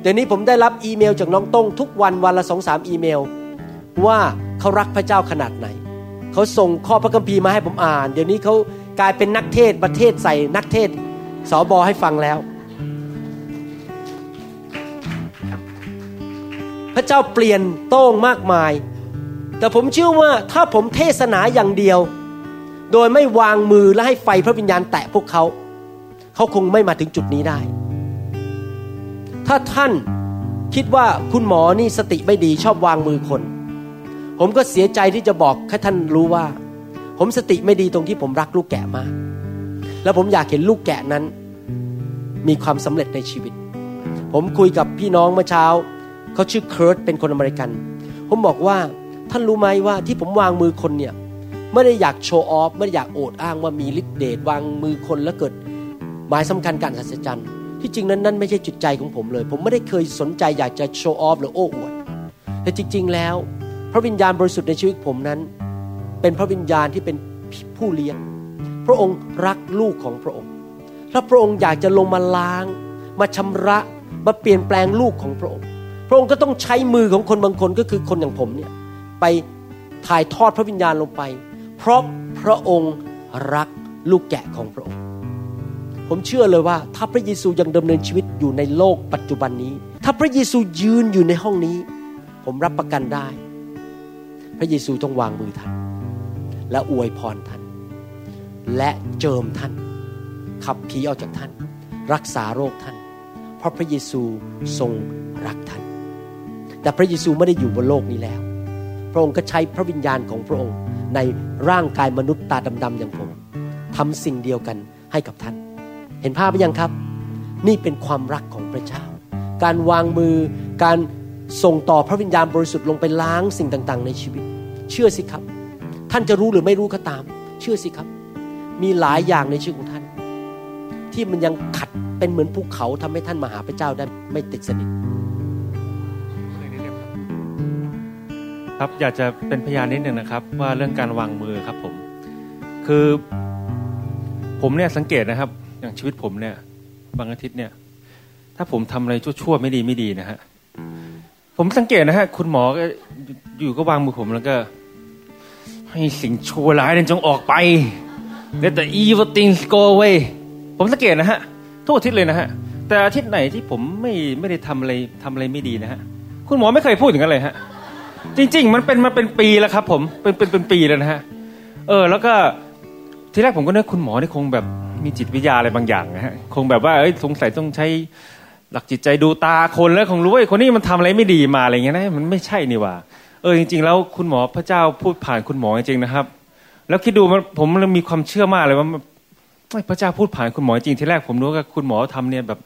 เดี๋ยวนี้ผมได้รับอีเมลจากน้องโต้งทุกวันวันละสองสามอีเมล ว่าเขารักพระเจ้าขนาดไหน เขาส่งข้อพระคัมภีร์มาให้ผมอ่าน เดี๋ยวนี้เขากลายเป็นนักเทศประเทศใส่นักเทศสอบอให้ฟังแล้ว พระเจ้าเปลี่ยนโต้งมากมาย แต่ผมเชื่อว่าถ้าผมเทศนาอย่างเดียว โดยไม่วางมือและให้ไฟพระวิญญาณแตะพวกเขา เขาคงไม่มาถึงจุดนี้ได้ ถ้าท่านคิดว่าคุณหมอนี่สติไม่ดีชอบวางมือคน ผมก็เสียใจที่จะบอกให้ท่านรู้ว่า ผมสติไม่ดีตรงที่ผมรักลูกแกะมาก แล้วผมอยากเห็นลูกแกะนั้น มีความสำเร็จในชีวิต ผมคุยกับพี่น้องเมื่อเช้า เขาชื่อเคิร์ตเป็นคนอเมริกัน ผมบอกว่าท่านรู้ไหมว่าที่ผมวางมือคนเนี่ยไม่ได้อยากโชว์ออฟไม่ได้อยากโอดอ้างว่ามีฤทธิเดชวางมือคนแล้วเกิดหมายสำคัญการสัศจรรย์ที่จริงนั้นนั่นไม่ใช่จุดใจของผมเลย ผมไม่ได้เคยสนใจอยากจะโชว์ออฟหรือโอ้อวดแต่จริง ๆ แล้ว พระวิญญาณบริสุทธิ์ในชีวิตผมนั้น เป็นพระวิญญาณที่เป็นผู้เลี้ยง พระองค์รักลูกของพระองค์และพระองค์อยากจะลงมาล้าง มาชำระมาเปลี่ยนแปลงลูกของพระองค์ พระองค์ก็ต้องใช้มือของคนบางคนก็คือคนอย่างผมเนี่ยไปถ่ายทอดพระวิญญาณลงไป เพราะพระองค์รักลูกแกะของพระองค์ ผมเชื่อเลยว่า ถ้าพระเยซูยังดำเนินชีวิตอยู่ในโลกปัจจุบันนี้ ถ้าพระเยซูยืนอยู่ในห้องนี้ ผมรับประกันได้ พระเยซูต้องวางมือท่าน และอวยพรท่าน และเจิมท่าน ขับผีออกจากท่าน รักษาโรคท่าน เพราะพระเยซูทรงรักท่าน แต่พระเยซูไม่ได้อยู่บนโลกนี้แล้ว พระองค์ก็ใช้พระวิญญาณของพระองค์ในร่างกายมนุษย์ตาดำๆอย่างผมทำสิ่งเดียวกันให้กับท่าน เห็นภาพไหมยังครับ นี่เป็นความรักของพระเจ้า การวางมือการ ส่งต่อพระวิญญาณบริสุทธิ์ลงไปล้างสิ่งต่าง ๆ ในชีวิต เชื่อสิครับ ท่านจะรู้หรือไม่รู้ก็ตาม เชื่อสิครับ มีหลายอย่างในชีวิตของท่าน ที่มันยังขัดเป็นเหมือนภูเขาทำให้ท่านมาหาพระเจ้าได้ไม่ติดสนิทครับอยากจะเป็นพยานนิดหนึ่งนะครับ ว่าเรื่องการวางมือครับผม คือผมเนี่ยสังเกตนะครับ อย่างชีวิตผมเนี่ย บางอาทิตย์เนี่ย ถ้าผมทำอะไรชั่วๆไม่ดีไม่ดีนะฮะ ผมสังเกตนะฮะ คุณหมอก็อยู่ก็วางมือผมแล้วก็ ให้สิ่งชั่วร้ายนั้นจงออกไป let the evil things go away ผมสังเกตนะฮะ ทุกอาทิตย์เลยนะฮะ แต่อาทิตย์ไหนที่ผมไม่ไม่ได้ทำอะไรทำอะไรไม่ดีนะฮะ คุณหมอไม่เคยพูดถึงกันเลยฮะ จริง ๆ มันเป็นมาเป็นปีแล้วครับผมเป็นเป็นเป็นปีแล้วนะฮะ เออ แล้วก็ทีแรกผมก็นึกคุณหมอนี่คงแบบมีจิตวิทยาอะไรบางอย่างนะฮะ คงแบบว่าเอ้ยสงสัยต้องใช้ หลักจิตใจดูตาคนแล้วคงรู้ว่าคนนี้มันทำอะไรไม่ดีมาอะไรเงี้ยนะมันไม่ใช่นี่ว่าเออจริง ๆ แล้วคุณหมอพระเจ้าพูดผ่านคุณหมอจริงๆนะครับ แล้วคิดดูมันผมมีความเชื่อมากเลยว่าพระเจ้าพูดผ่านคุณหมอจริงที่แรกผมรู้ว่าคุณหมอทำเนี่ยแบบ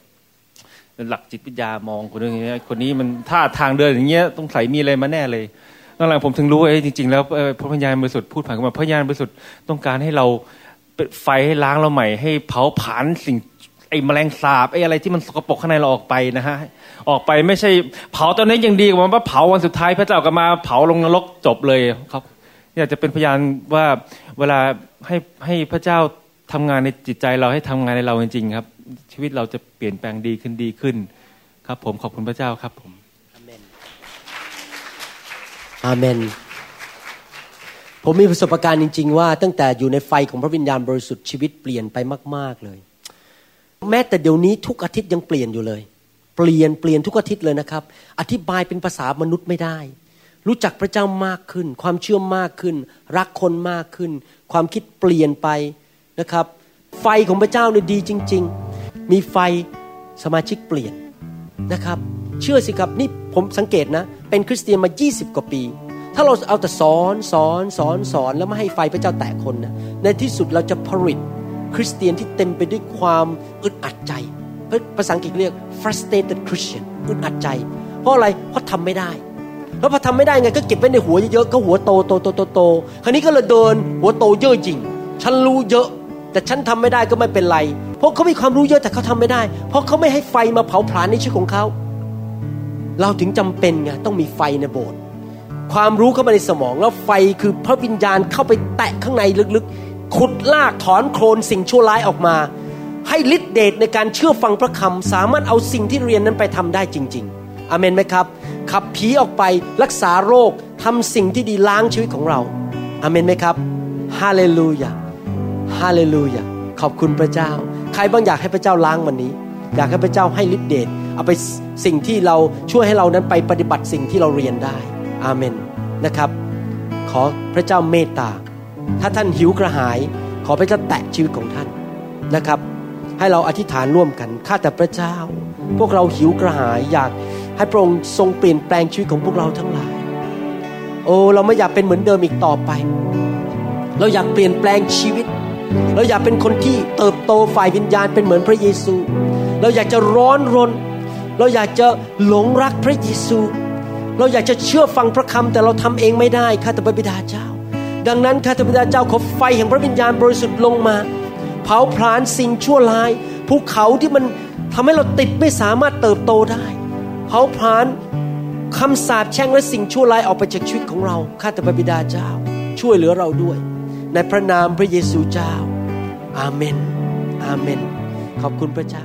หลักจิตวิทยามองคนนี้คนนี้มันท่าทางเดินอย่างเงี้ยต้องใส่มีอะไรมาแน่เลยหลังผมถึงรู้ว่าจริง ๆ แล้วพระพญานบริสุทธิ์พูดผ่านคุณหมอพระญานบริสุทธิ์ต้องการให้เราไฟให้ล้างเราใหม่ให้เผาผลาญสิ่ง ไอ้แมลงสาบไอ้อะไรที่มันสกปรกข้างในเราออกไปนะฮะออกไปไม่ใช่เผาตอนนี้ยังดีกว่าว่าเผาวันสุดท้ายพระเจ้าก็มาเผาลงนรกจบเลยครับอยากจะเป็นพยานว่าเวลาให้ให้พระเจ้าทำงานในจิตใจเราให้ทำงานในเราจริงๆครับ ชีวิตเราจะเปลี่ยนแปลงดีขึ้นดีขึ้น ครับ ผมขอบคุณพระเจ้าครับผมอาเมนอาเมนผมมีประสบการณ์จริง ๆ ว่าตั้งแต่อยู่ในไฟของพระวิญญาณบริสุทธิ์ชีวิตเปลี่ยนไปมาก ๆเลย แม้แต่เดี๋ยวนี้ทุกอาทิตย์ยังเปลี่ยนอยู่เลย เปลี่ยนเปลี่ยนทุกอาทิตย์เลยนะครับ อธิบายเป็นภาษามนุษย์ไม่ได้ รู้จักพระเจ้ามากขึ้น ความเชื่อมากขึ้น รักคนมากขึ้น ความคิดเปลี่ยนไปนะครับ ไฟของพระเจ้าเนี่ยดีจริง ๆ มีไฟสมาชิกเปลี่ยนนะครับ เชื่อสิครับนี่ผมสังเกตนะ เป็นคริสเตียนมา 20 กว่าปี ถ้าเราเอาแต่สอนสอนสอนสอนแล้วไม่ให้ไฟพระเจ้าแตะคนนะในที่สุดเราจะผลิต คริสเตียนที่เต็มไปด้วยความอึดอัดใจ ภาษาอังกฤษเรียก frustrated Christian อึดอัดใจ เพราะอะไรเพราะทำไม่ได้ แล้วพอทำไม่ได้ไงก็เก็บไว้ในหัวเยอะๆก็หัวโตโตโตโตโตคราวนี้ก็เลยเดินหัวโตเยอะจริง ฉันรู้เยอะ แต่ฉันทำไม่ได้ก็ไม่เป็นไร เพราะเขามีความรู้เยอะแต่เขาทำไม่ได้ เพราะเขาไม่ให้ไฟมาเผาผลาญในชีวิตของเขา เราถึงจำเป็นไงต้องมีไฟในโบสถ์ความรู้เข้ามาในสมองแล้วไฟคือพระวิญญาณเข้าไปแตะข้างในลึกๆ ขุดลากถอนโคลนสิ่งชั่วร้ายออกมา ให้ฤทธิเดชในการเชื่อฟังพระคำสามารถเอาสิ่งที่เรียนนั้นไปทำได้จริง ๆอเมนไหมครับ ขับผีออกไปรักษาโรคทำสิ่งที่ดีล้างชีวิตของเราอเมนไหมครับฮาเลลูยาฮาเลลูยาขอบคุณพระเจ้า ใครบ้างอยากให้พระเจ้าล้างวันนี้ อยากให้พระเจ้าให้ฤทธิเดชเอาไปสิ่งที่เราช่วยให้เรานั้นไปปฏิบัติสิ่งที่เราเรียนได้อาเมนนะครับ ขอพระเจ้าเมตตา ถ้าท่านหิวกระหาย ขอพระเจ้าแตะชีวิตของท่านนะครับ ให้เราอธิษฐานร่วมกันข้าแต่พระเจ้า พวกเราหิวกระหายอยากให้พระองค์ทรงเปลี่ยนแปลงชีวิตของพวกเราทั้งหลาย โอ้เราไม่อยากเป็นเหมือนเดิมอีกต่อไป เราอยากเปลี่ยนแปลงชีวิต เราอยากเป็นคนที่เติบโตฝ่ายวิญญาณเป็นเหมือนพระเยซู เราอยากจะร้อนรน เราอยากจะหลงรักพระเยซู เราอยากจะเชื่อฟังพระคำแต่เราทำเองไม่ได้ข้าแต่พระบิดาเจ้า ดังนั้นข้าแต่พระบิดาเจ้าขอไฟแห่งพระวิญญาณบริสุทธิ์ลงมา เผาผลาญสิ่งชั่วร้ายภูเขาที่มันทำให้เราติดไม่สามารถเติบโตได้ เผาผลาญคำสาปแช่งและสิ่งชั่วร้ายออกไปจากชีวิตของเราข้าแต่พระบิดาเจ้า ช่วยเหลือเราด้วย ในพระนามพระเยซูเจ้า อาเมน อาเมน ขอบคุณพระเจ้า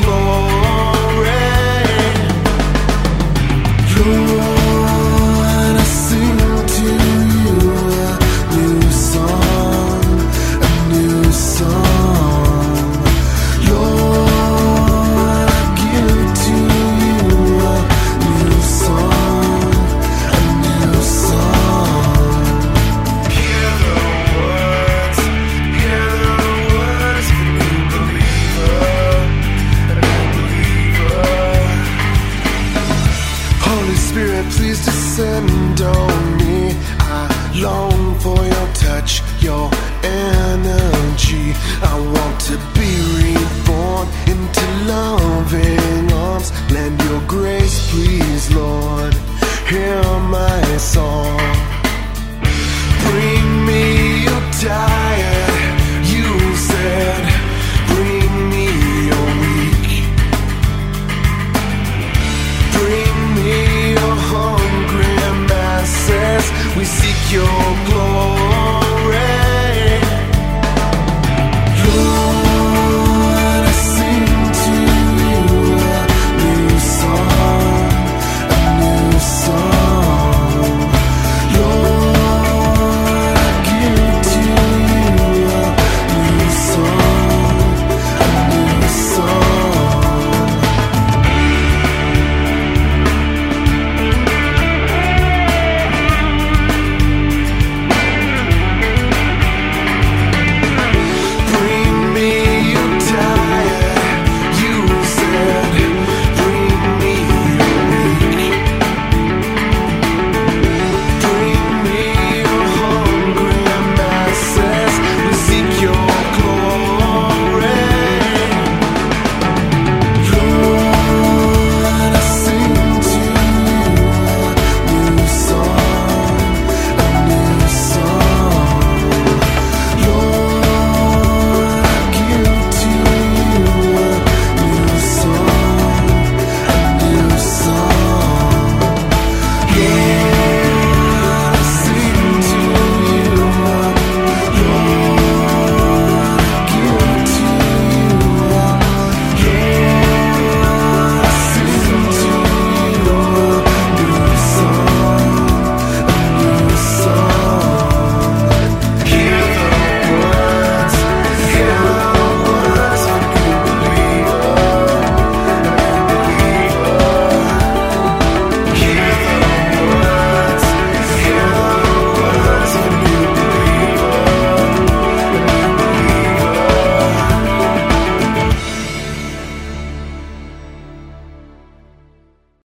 we seek your